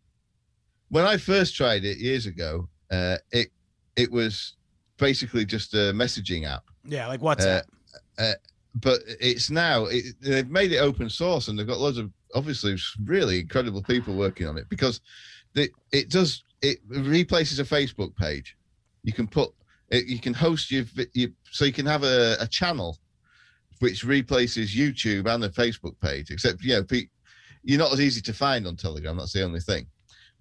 when i first tried it years ago uh it it was basically just a messaging app Yeah, like WhatsApp. But it's now it, they've made it open source and they've got loads of obviously really incredible people working on it because the, it does it replaces a facebook page. You can put it, you can host your, your so you can have a, a channel which replaces youtube and the facebook page except you know you're not as easy to find on telegram that's the only thing.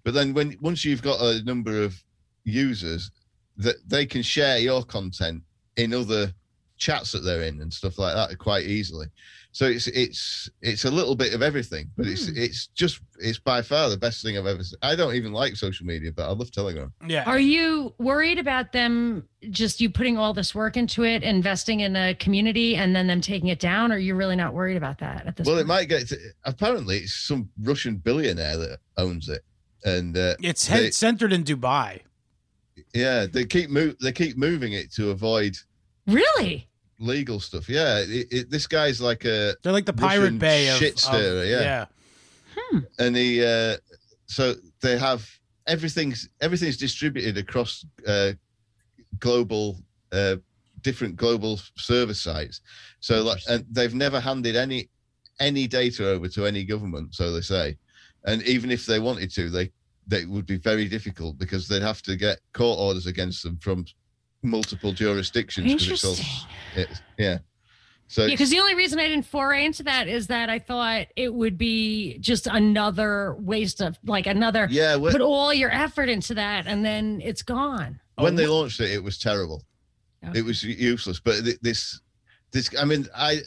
But then when once you've got a number of users that they can share your content in other chats that they're in and stuff like that quite easily. So it's it's it's a little bit of everything, but it's Hmm. it's just it's by far the best thing I've ever. Seen. I don't even like social media, but I love Telegram. yeah. Are you worried about them just you putting all this work into it, investing in a community, and then them taking it down? Or are you really not worried about that at this Well, point? it might get. To, apparently, it's some Russian billionaire that owns it, and uh, it's they- centered in Dubai. yeah, they keep move they keep moving it to avoid Really? Legal stuff. Yeah, it, it, this guy's like a They're like the Pirate Russian Bay of, shit of- stirrer, yeah. and he uh so they have everything's everything's distributed across uh global uh different global server sites. So like and they've never handed any any data over to any government so they say. And even if they wanted to they they would be very difficult because they'd have to get court orders against them from multiple jurisdictions 'cause it's all- Interesting. yeah so Yeah, because the only reason I didn't foray into that is that I thought it would be just another waste of like another yeah when, put all your effort into that and then it's gone. when Oh, they wh- launched it, it was terrible. Okay. It was useless. But thi- this, this, I mean, I,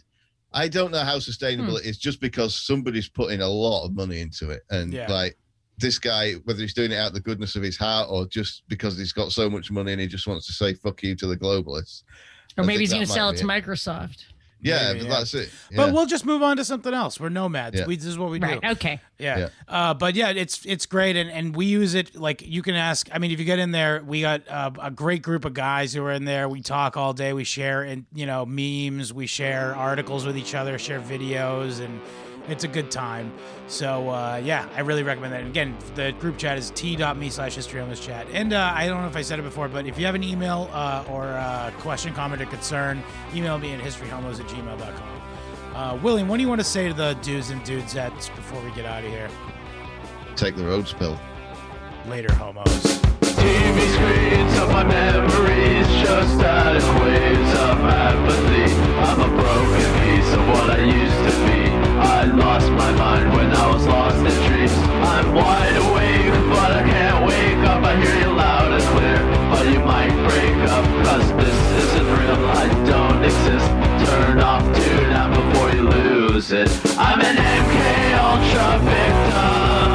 I don't know how sustainable Hmm. it is, just because somebody's putting a lot of money into it, and Yeah. like this guy, whether he's doing it out of the goodness of his heart or just because he's got so much money and he just wants to say "fuck you" to the globalists. Or I maybe he's going to sell it be to Microsoft. Yeah, Maybe, but yeah. that's it. But we'll just move on to something else. We're nomads. Yeah. We, this is what we do. Right. Okay. Yeah. Yeah. Uh, but yeah, it's it's great, and and we use it like you can ask. I mean, if you get in there, we got uh, a great group of guys who are in there. We talk all day. We share and you know memes. We share articles with each other. Share videos, and it's a good time. So uh, yeah, I really recommend that. And again, the group chat is t.me slash history chat. And uh, I don't know if I said it before, but if you have an email uh, or uh, question, comment, or concern, email me at historyhomos at gmail.com. Uh, William, what do you want to say to the dudes and dudesettes before we get out of here? Take the Rhodes pill. Later, homos. TV screens of my memories Just of apathy I'm a broken piece of what I used to be I lost my mind when I was lost in dreams. I'm wide awake, but I can't wake up. I hear you loud and clear, but you might break up. Cause this isn't real, I don't exist. Turn off tune out before you lose it. I'm an MK Ultra victim.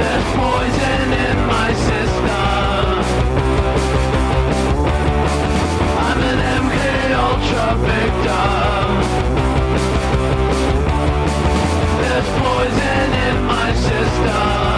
There's poison in my system. I'm an MK Ultra victim. stars.